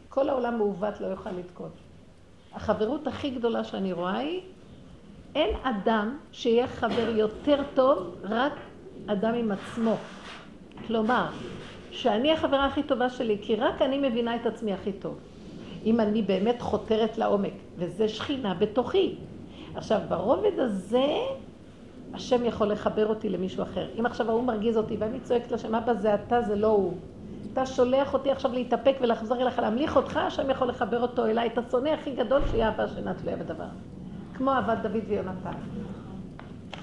כל העולם מעוות לא יוכל לתקות. החברות הכי גדולה שאני רואה היא, אין אדם שיהיה חבר יותר טוב, רק אדם עם עצמו. כלומר, שאני החברה הכי טובה שלי, כי רק אני מבינה את עצמי הכי טוב. אם אני באמת חותרת לעומק, וזה שכינה בתוכי. עכשיו, ברובד הזה, השם יכול לחבר אותי למישהו אחר. אם עכשיו ההוא מרגיז אותי ואני צועקת לשם, אבא זה אתה, זה לא הוא. אתה שולח אותי עכשיו להתאפק ולחזור אליך, להמליך אותך, השם יכול לחבר אותו אליי, את השונא הכי גדול שיהיה אהבה שאינה תלויה בדבר. כמו אהבת דוד ויונתן.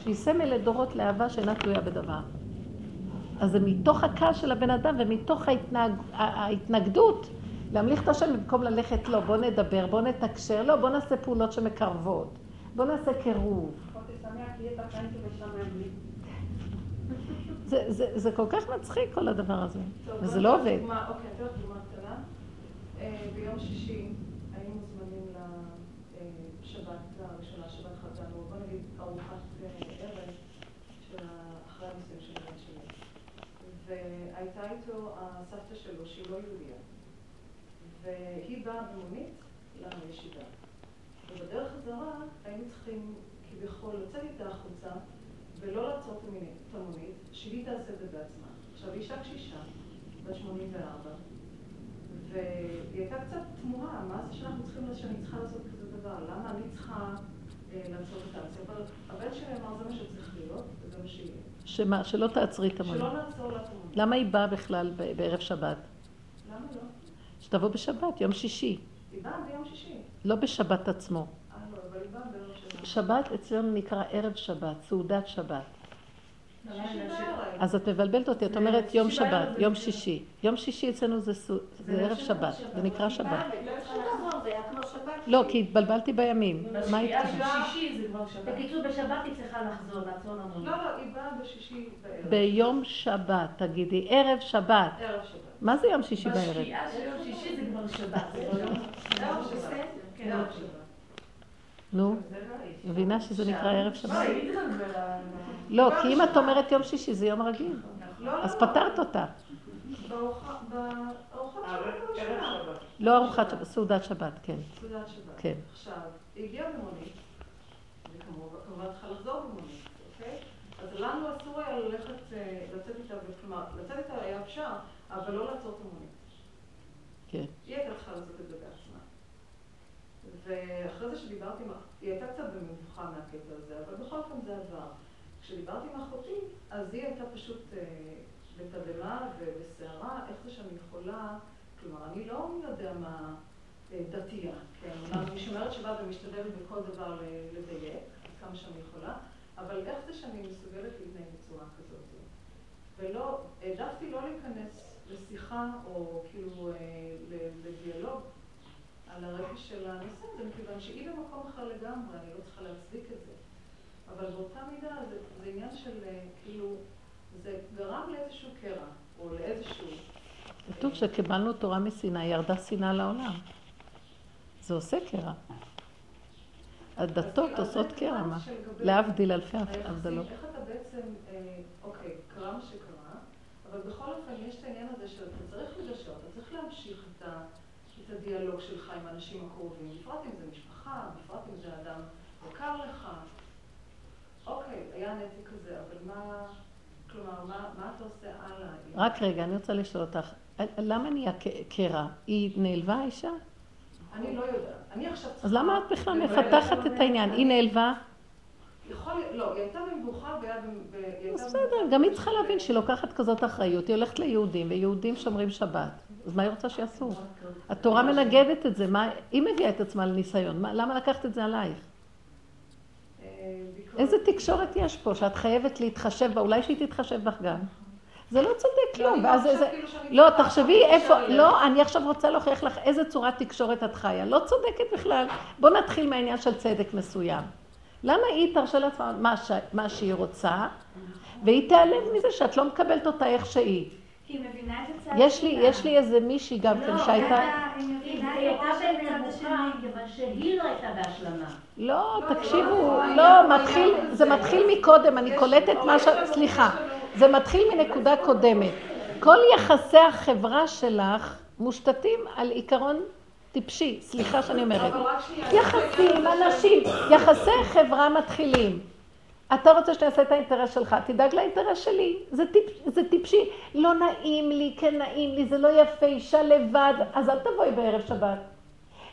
שהיא סמל לדורות לאהבה שאינה תלויה בדבר. אז זה מתוך הכעס של הבן אדם ומתוך ההתנהג, ההתנגדות להמליך את השם במקום ללכת, לא, בוא נדבר, בוא נתקשר, לא, בוא נעשה פעולות שמקרבות, בוא נעשה קירוב. זה, זה, זה כל כך מצחיק כל הדבר הזה, וזה לא עובד. אוקיי, אני אתן דוגמה קטנה. אה, ביום שישי היינו מוזמנים לשבת הראשונה, שבת חתן, או בוא נגיד ארוחת אה, ערב של אחרי הנישואים של הבן שלי. והייתה איתו הסבתא שלו, שהיא לא יהודיה. והיא באה במונית לישיבה. ובדרך חזרה היינו צריכים כביכול לצאת איתה החוצה ולא לעצור את המונית, שהיא תעשה את זה בעצמה. עכשיו, אישה קשישה, בת 84, והיא הייתה קצת תמוהה, מה זה שאנחנו צריכים, שאני צריכה לעשות כזה דבר? למה אני צריכה אה, לעצור את הטקסי? אבל הבן שלי אמר, זה מה שצריך להיות, וזה מה שיהיה. שמה? שלא תעצרי את המונית. שלא נעצור לה את המונית. למה היא באה בכלל בערב שבת? למה לא? שתבוא בשבת, יום שישי. היא באה ביום שישי. לא בשבת עצמו. אה, לא, אבל היא באה ביום שבת. שבת אצלנו נקרא ערב שבת, סעודת שבת. אז את מבלבלת אותי, את אומרת יום שבת, יום שישי. יום שישי אצלנו זה זה ערב שבת, זה נקרא שבת. שבת. לא, כי התבלבלתי בימים. מה שבת. בקיצור, בשבת היא צריכה לחזור, לעצור למונית. לא, לא, היא באה בשישי בערב. ביום שבת, תגידי, ערב שבת. ערב שבת. מה זה יום שישי בערב? בשקיעה של יום שישי זה כבר שבת. זה לא יום. שבת. כן. נו, מבינה שזה נקרא ערב לא, שבת? היא התחלפה. לא, כי אם את אומרת יום שישי זה יום רגיל. לא, אז לא, פתרת אותה. לא ארוחת שבת, סעודת שבת, כן. סעודת שבת. כן. עכשיו, הגיעה במונית, וכמובן צריכה לחזור במונית, אוקיי? אז לנו אסור היה ללכת, אה, לצאת איתה, כלומר, לצאת איתה היה אפשר, אבל לא לעצור את המונית. כן. היא הייתה צריכה לעשות את זה בעצמה. ואחרי זה שדיברתי עם, אח- היא הייתה קצת במבוכה מהקטע הזה, אבל בכל אופן זה עבר. כשדיברתי עם אחותי, אז היא הייתה פשוט אה, בתדהמה ובסערה, איך זה שאני יכולה, כלומר, אני לא מי יודע מה אה, דתייה, כן, אני שומרת שבת ומשתדלת בכל דבר לדייק, כמה שאני יכולה, אבל איך זה שאני מסוגלת להתנהג בצורה כזאת? ולא, העדפתי לא להיכנס לשיחה או כאילו אה, לדיאלוג על הרקע של הנושא הזה, מכיוון שהיא במקום אחר לגמרי, אני לא צריכה להצדיק את זה. אבל באותה מידה זה, זה עניין של אה, כאילו, זה גרם לאיזשהו קרע, או לאיזשהו... כתוב שקיבלנו תורה מסיני, ירדה שנאה לעולם. זה עושה קרע. הדתות אז עושות קרע, מה? להבדיל אלפי הבדלות. איך אתה בעצם, אה, אוקיי, מה שקרה, אבל בכל אופן יש את העניין הזה שאתה צריך לגשר, אתה צריך להמשיך את, ה, את הדיאלוג שלך עם האנשים הקרובים, בפרט אם זה משפחה, בפרט אם זה אדם יקר לך. אוקיי, היה נתק כזה, אבל מה, כלומר, מה, מה אתה עושה הלאה? רק רגע, אני רוצה לשאול אותך, למה נהיה קרע? היא נעלבה האישה? אני לא יודעת. אני עכשיו. אז למה את בכלל מפתחת את? העניין? היא נעלבה? יכול להיות, לא, היא הייתה במבוכה והיה... ב- בסדר, גם היא צריכה להבין שהיא לוקחת כזאת אחריות, היא הולכת ליהודים, ויהודים שומרים שבת. אז מה היא רוצה שיעשו? התורה מנגדת את זה, מה, היא מביאה את עצמה לניסיון, מה, למה לקחת את זה עלייך? אה, איזה תקשורת יש פה, שאת חייבת להתחשב בה, אולי שהיא תתחשב בך גם. זה לא צודק לא, כלום, אני ואז לא זה... חושבת כאילו לא, תחשבי איפה. לא, אני עכשיו רוצה להוכיח לך איזה צורת תקשורת את חיה. לא צודקת בכלל. בוא נתחיל מהעניין של צדק מסוים. למה היא תרשה לעצמה מה, ש... מה שהיא רוצה, והיא תיעלב מזה שאת לא מקבלת אותה איך שהיא. כי היא מבינה את הצד יש לי. יש לי איזה מישהי גם כן לא, שהייתה... היא היא מבינה את הייתה במבוכה, השני. כיוון שהיא לא הייתה בהשלמה. לא, לא, תקשיבו, לא, לא, לא, מתחיל, לא, זה לא, מתחיל מקודם, אני קולטת מה ש... סליחה, זה מתחיל מנקודה קודמת. כל יחסי החברה שלך מושתתים על עיקרון טיפשי, סליחה שאני אומרת. יחסים, אנשים, יחסי חברה מתחילים. אתה רוצה שאני אעשה את האינטרס שלך, תדאג לאינטרס שלי. זה, טיפ, זה טיפשי. לא נעים לי, כן נעים לי, זה לא יפה, אישה לבד, אז אל תבואי בערב שבת.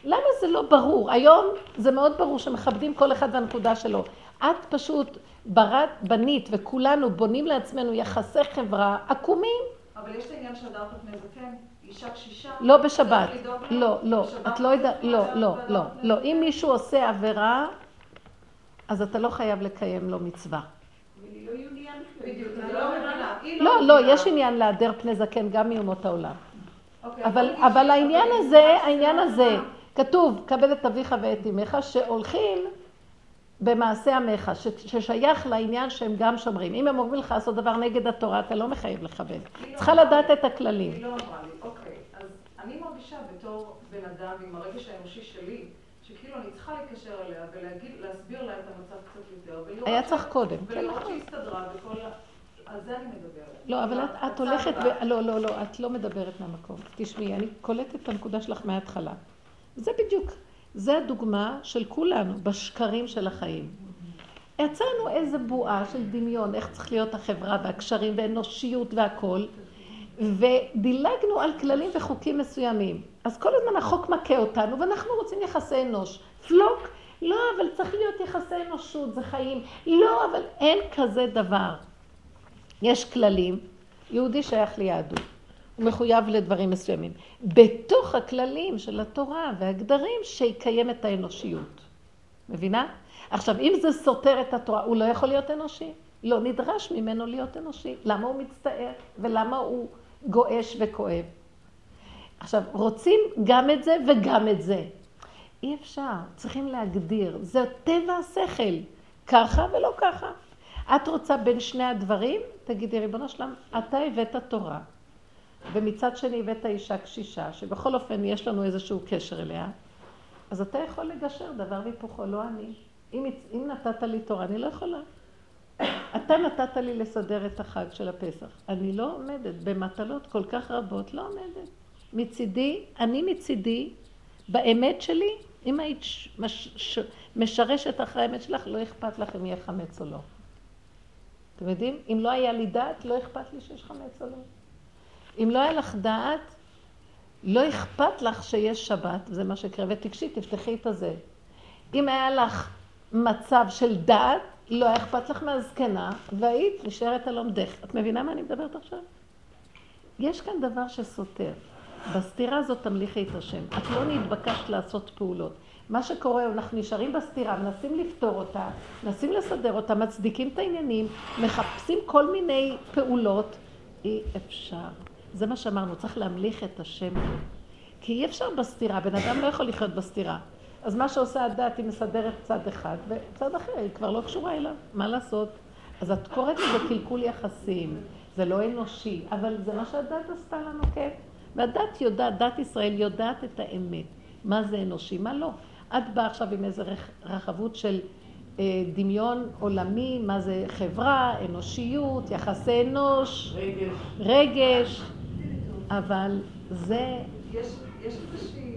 למה זה לא ברור? היום זה מאוד ברור שמכבדים כל אחד והנקודה שלו. את פשוט ברת, בנית, וכולנו בונים לעצמנו יחסי חברה עקומים. אבל יש את העניין של הדר פני זקן, אישה קשישה. לא בשבת. לא, לא. את לא יודעת, לא, לא, לא, לא. אם מישהו עושה עבירה, אז אתה לא חייב לקיים לו מצווה. לא לא לא, לא. יש עניין להדר פני זקן גם מאומות העולם. אוקיי, אבל, העניין הזה, העניין הזה, לא כתוב, כבד את אביך ואת אמך, שהולכים במעשה עמך, ששייך לעניין שהם גם שומרים. אם הם אומרים לך לעשות דבר נגד התורה, אתה לא מחייב לכבד. היא לא צריכה אמרה לדעת לי. את הכללים. אני מרגישה בתור בן אדם עם הרגש האנושי שלי, שכאילו אני צריכה להתקשר אליה ולהגיד, להסביר לה את המצב קצת יותר, היה צריך קודם, כן, ולראות. שהיא הסתדרה וכל ה... על זה אני מדברת. לא, אבל את, את הולכת. ו... לא, לא, לא, את לא מדברת מהמקום. תשמעי, אני קולטת את הנקודה שלך מההתחלה. זה בדיוק, זה הדוגמה של כולנו בשקרים של החיים. יצרנו איזה בועה של דמיון, איך צריך להיות החברה והקשרים ואנושיות והכול, ודילגנו על כללים וחוקים מסוימים. אז כל הזמן החוק מכה אותנו, ואנחנו רוצים יחסי אנוש. פלוק, לא, אבל צריך להיות יחסי אנושות, זה חיים. לא, אבל אין כזה דבר. יש כללים, יהודי שייך ליהדות, הוא מחויב לדברים מסוימים. בתוך הכללים של התורה והגדרים שיקיים את האנושיות. מבינה? עכשיו, אם זה סותר את התורה, הוא לא יכול להיות אנושי. לא נדרש ממנו להיות אנושי. למה הוא מצטער ולמה הוא גועש וכואב? עכשיו, רוצים גם את זה וגם את זה. אי אפשר, צריכים להגדיר. זה טבע השכל, ככה ולא ככה. את רוצה בין שני הדברים? תגידי, ריבונו שלם, אתה הבאת תורה, ומצד שני הבאת אישה קשישה, שבכל אופן יש לנו איזשהו קשר אליה, אז אתה יכול לגשר דבר והיפוכו, לא אני. אם, אם נתת לי תורה, אני לא יכולה. אתה נתת לי לסדר את החג של הפסח. אני לא עומדת במטלות כל כך רבות, לא עומדת. מצידי, אני מצידי, באמת שלי, אם היית מש, משרשת אחרי האמת שלך, לא אכפת לך אם יהיה חמץ או לא. אתם יודעים? אם לא היה לי דעת, לא אכפת לי שיש חמץ או לא. אם לא היה לך דעת, לא אכפת לך שיש שבת, זה מה שקרה, ותקשי, תפתחי את הזה. אם היה לך מצב של דעת, לא היה אכפת לך מהזקנה, והיית נשארת על עומדך. את מבינה מה אני מדברת עכשיו? יש כאן דבר שסותר. בסתירה הזאת תמליכי את השם. את לא נתבקשת לעשות פעולות. מה שקורה, אנחנו נשארים בסתירה, מנסים לפתור אותה, מנסים לסדר אותה, מצדיקים את העניינים, מחפשים כל מיני פעולות. אי אפשר. זה מה שאמרנו, צריך להמליך את השם. כי אי אפשר בסתירה, בן אדם לא יכול לחיות בסתירה. אז מה שעושה הדת, היא מסדרת צד אחד, וצד אחר, היא כבר לא קשורה אליו. מה לעשות? אז את קוראת לזה קלקול יחסים, זה לא אנושי, אבל זה מה שהדת עשתה לנו, כן? והדת יודעת, דת ישראל יודעת את האמת, מה זה אנושי, מה לא. את באה עכשיו עם איזו רח- רחבות של אה, דמיון עולמי, מה זה חברה, אנושיות, יחסי אנוש, רגש. רגש, אבל זה, יש, יש איזושהי,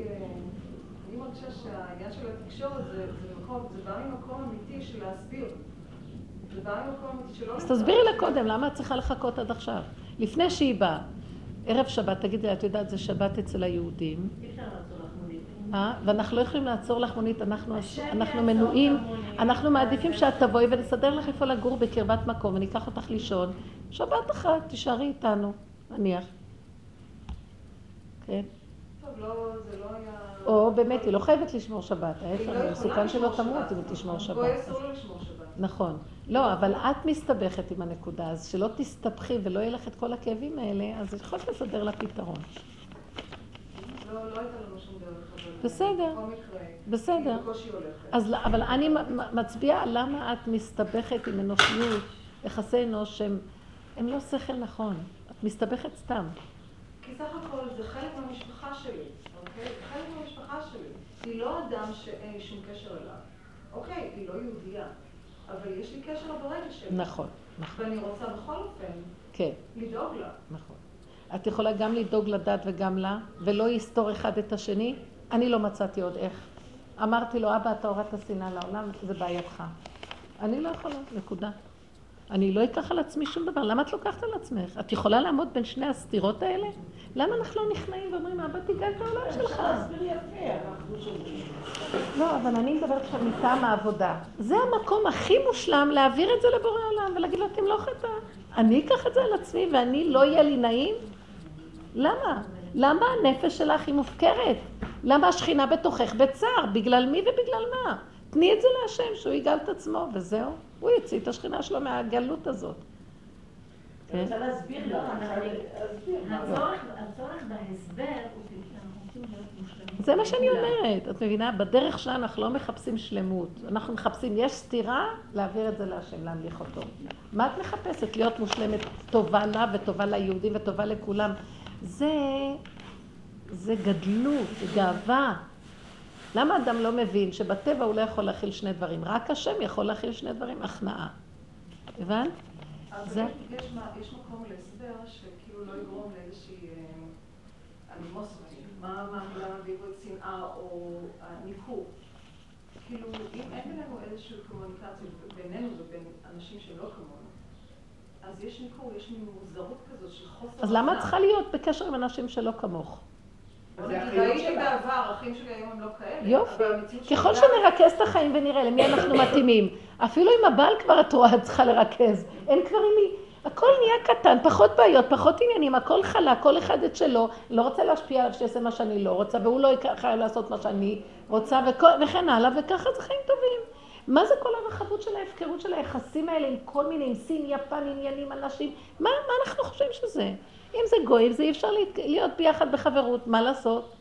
שהעניין של התקשורת זה, זה בא ממקום אמיתי של להסביר. זה בא ממקום אמיתי שלא... אז תסבירי לה קודם, למה את צריכה לחכות עד עכשיו? לפני שהיא באה, ערב שבת, תגידי לה, את יודעת, זה שבת אצל היהודים, אי אפשר לעצור לך מונית. אה? ואנחנו לא יכולים לעצור לך מונית, אנחנו, אנחנו מנועים. אנחנו מעדיפים שאת תבואי ונסדר לך איפה לגור בקרבת מקום, וניקח אותך לישון. שבת אחת, תישארי איתנו, נניח. כן? טוב, לא, זה לא היה... או באמת, היא לא חייבת לשמור שבת, ההפך, לא זה מסוכן שלא תמות. אם היא תשמור שבת. גוי אסור לו לשמור שבת. נכון. לא, אבל את מסתבכת עם הנקודה, אז שלא תסתבכי ולא יהיה לך את כל הכאבים האלה, אז יכולת לסדר לה פתרון. לא, לא הייתה לנו שום דרך, אבל... בסדר. בסדר. אז, אבל אני מצביעה למה את מסתבכת עם אנושיות, יחסי אנוש שהם הם לא שכל נכון. את מסתבכת סתם. כי סך הכל זה חלק מהמשפחה שלי, חלק מהמשפחה שלי. היא לא אדם שאין לי שום קשר אליו. אוקיי, היא לא יהודייה, אבל יש לי קשר ברגע שלי. נכון, נכון, ואני רוצה בכל אופן כן, לדאוג לה. נכון. את יכולה גם לדאוג לדת וגם לה, ולא יסתור אחד את השני. אני לא מצאתי עוד איך. אמרתי לו, אבא, אתה הורדת שנאה לעולם, זה בעייתך. אני לא יכולה, נקודה. אני לא אקח על עצמי שום דבר. למה את לוקחת על עצמך? את יכולה לעמוד בין שני הסתירות האלה? למה אנחנו לא נכנעים ואומרים, אבא, תיגע את העולם שלך? לא, אבל אני מדברת עכשיו מטעם העבודה. זה המקום הכי מושלם להעביר את זה לבורא עולם ולהגיד לו, תמלוך את ה... אני אקח את זה על עצמי ואני לא יהיה לי נעים? למה? למה הנפש שלך היא מופקרת? למה השכינה בתוכך בצער? בגלל מי ובגלל מה? תני את זה להשם, שהוא יגאל את עצמו, וזהו. הוא יוציא את השכינה שלו מהגלות הזאת. אני רוצה להסביר זה. הצורך בהסבר מה שאני. אומרת, את מבינה? בדרך שלנו אנחנו לא מחפשים שלמות. אנחנו מחפשים, יש סתירה, להעביר את זה להשם, להמליך אותו. מה את מחפשת? להיות מושלמת, טובה לה וטובה ליהודים וטובה לכולם. זה, זה גדלות, זה גאווה. למה אדם לא מבין שבטבע הוא לא יכול להכיל שני דברים? רק השם יכול להכיל שני דברים, הכנעה. הבנת? זה- יש, יש מקום להסבר שכאילו לא יגרום לאיזושהי אה, אנימוסטי, מה המילה בעברית שנאה או ניכור. כאילו, אם אין בינינו איזושהי קומוניקציה בינינו ובין אנשים שהם לא כמונו, אז יש ניכור, יש מין מוזרות כזאת של חוסר... אז למה את. צריכה להיות בקשר עם אנשים שלא כמוך? בוא זה נגיד, החיות ראיתי. בעבר, האחים שלי היום הם לא כאלה. יופי. ככל שנרכז את החיים ונראה למי אנחנו מתאימים, אפילו עם הבעל כבר את רואה, את צריכה לרכז. אין כבר עם מי. הכל נהיה קטן, פחות בעיות, פחות עניינים, הכל חלק, כל אחד את שלו, לא רוצה להשפיע עליו שיעשה מה שאני לא רוצה, והוא לא חייב לעשות מה שאני רוצה, וכל, וכן הלאה, וככה זה חיים טובים. מה זה כל הרחבות של ההפקרות של היחסים האלה עם כל מיני, עם סין, יפן, עניינים, אנשים? מה, מה אנחנו חושבים שזה? אם זה גויים, זה אי אפשר להיות ביחד בחברות, מה לעשות?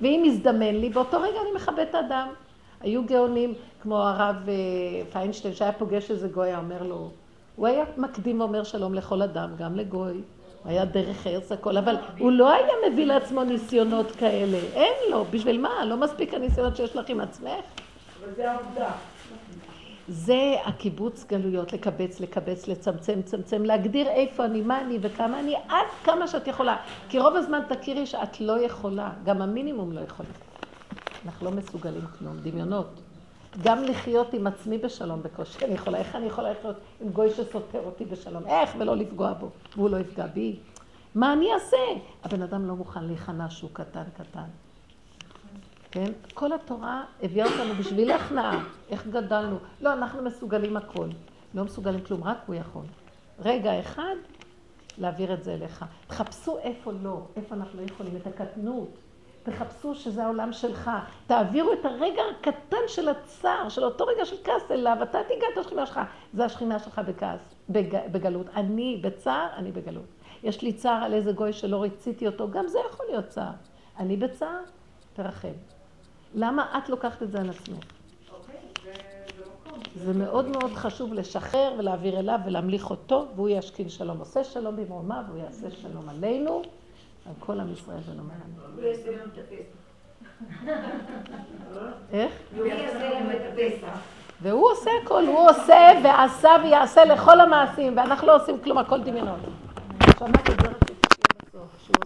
ואם יזדמן לי, באותו רגע אני מכבד את האדם. היו גאונים, כמו הרב אה, פיינשטיין, שהיה פוגש איזה גוי, היה אומר לו, הוא היה מקדים ואומר שלום לכל אדם, גם לגוי. הוא היה דרך ארץ הכל, אבל הוא לא היה מביא לעצמו ניסיונות כאלה. אין לו, בשביל מה? לא מספיק הניסיונות שיש לך עם עצמך? אבל זה העובדה. זה הקיבוץ גלויות, לקבץ, לקבץ, לצמצם, לצמצם, להגדיר איפה אני, מה אני וכמה אני, עד כמה שאת יכולה. כי רוב הזמן תכירי שאת לא יכולה, גם המינימום לא יכולה. אנחנו לא מסוגלים כלום, דמיונות. גם לחיות עם עצמי בשלום בקושי אני יכולה. איך אני יכולה לחיות עם גוי שסותר אותי בשלום? איך? ולא לפגוע בו, והוא לא יפגע בי. מה אני אעשה? הבן אדם לא מוכן להיכנע שהוא קטן קטן. כן? כל התורה הביאה אותנו בשביל הכנעה. איך גדלנו? לא, אנחנו מסוגלים הכל. לא מסוגלים כלום, רק הוא יכול. רגע אחד, להעביר את זה אליך. תחפשו איפה לא, איפה אנחנו לא יכולים, את הקטנות. תחפשו שזה העולם שלך. תעבירו את הרגע הקטן של הצער, של אותו רגע של כעס אליו, אתה תיגע את השכינה שלך. זה השכינה שלך בכעס, בג... בגלות. אני בצער, אני בגלות. יש לי צער על איזה גוי שלא רציתי אותו, גם זה יכול להיות צער. אני בצער, תרחם. למה את לוקחת את זה על עצמך? אוקיי, זה מאוד מאוד חשוב לשחרר ולהעביר אליו ולהמליך אותו, והוא ישכין שלום. עושה שלום במרומיו, והוא יעשה שלום עלינו, על כל עם ישראל את הפסח. איך? והוא עושה הכל, הוא עושה ועשה ויעשה לכל המעשים, ואנחנו לא עושים כלום, הכל דמיונות. שמעת את זה רק בסוף, שהוא עושה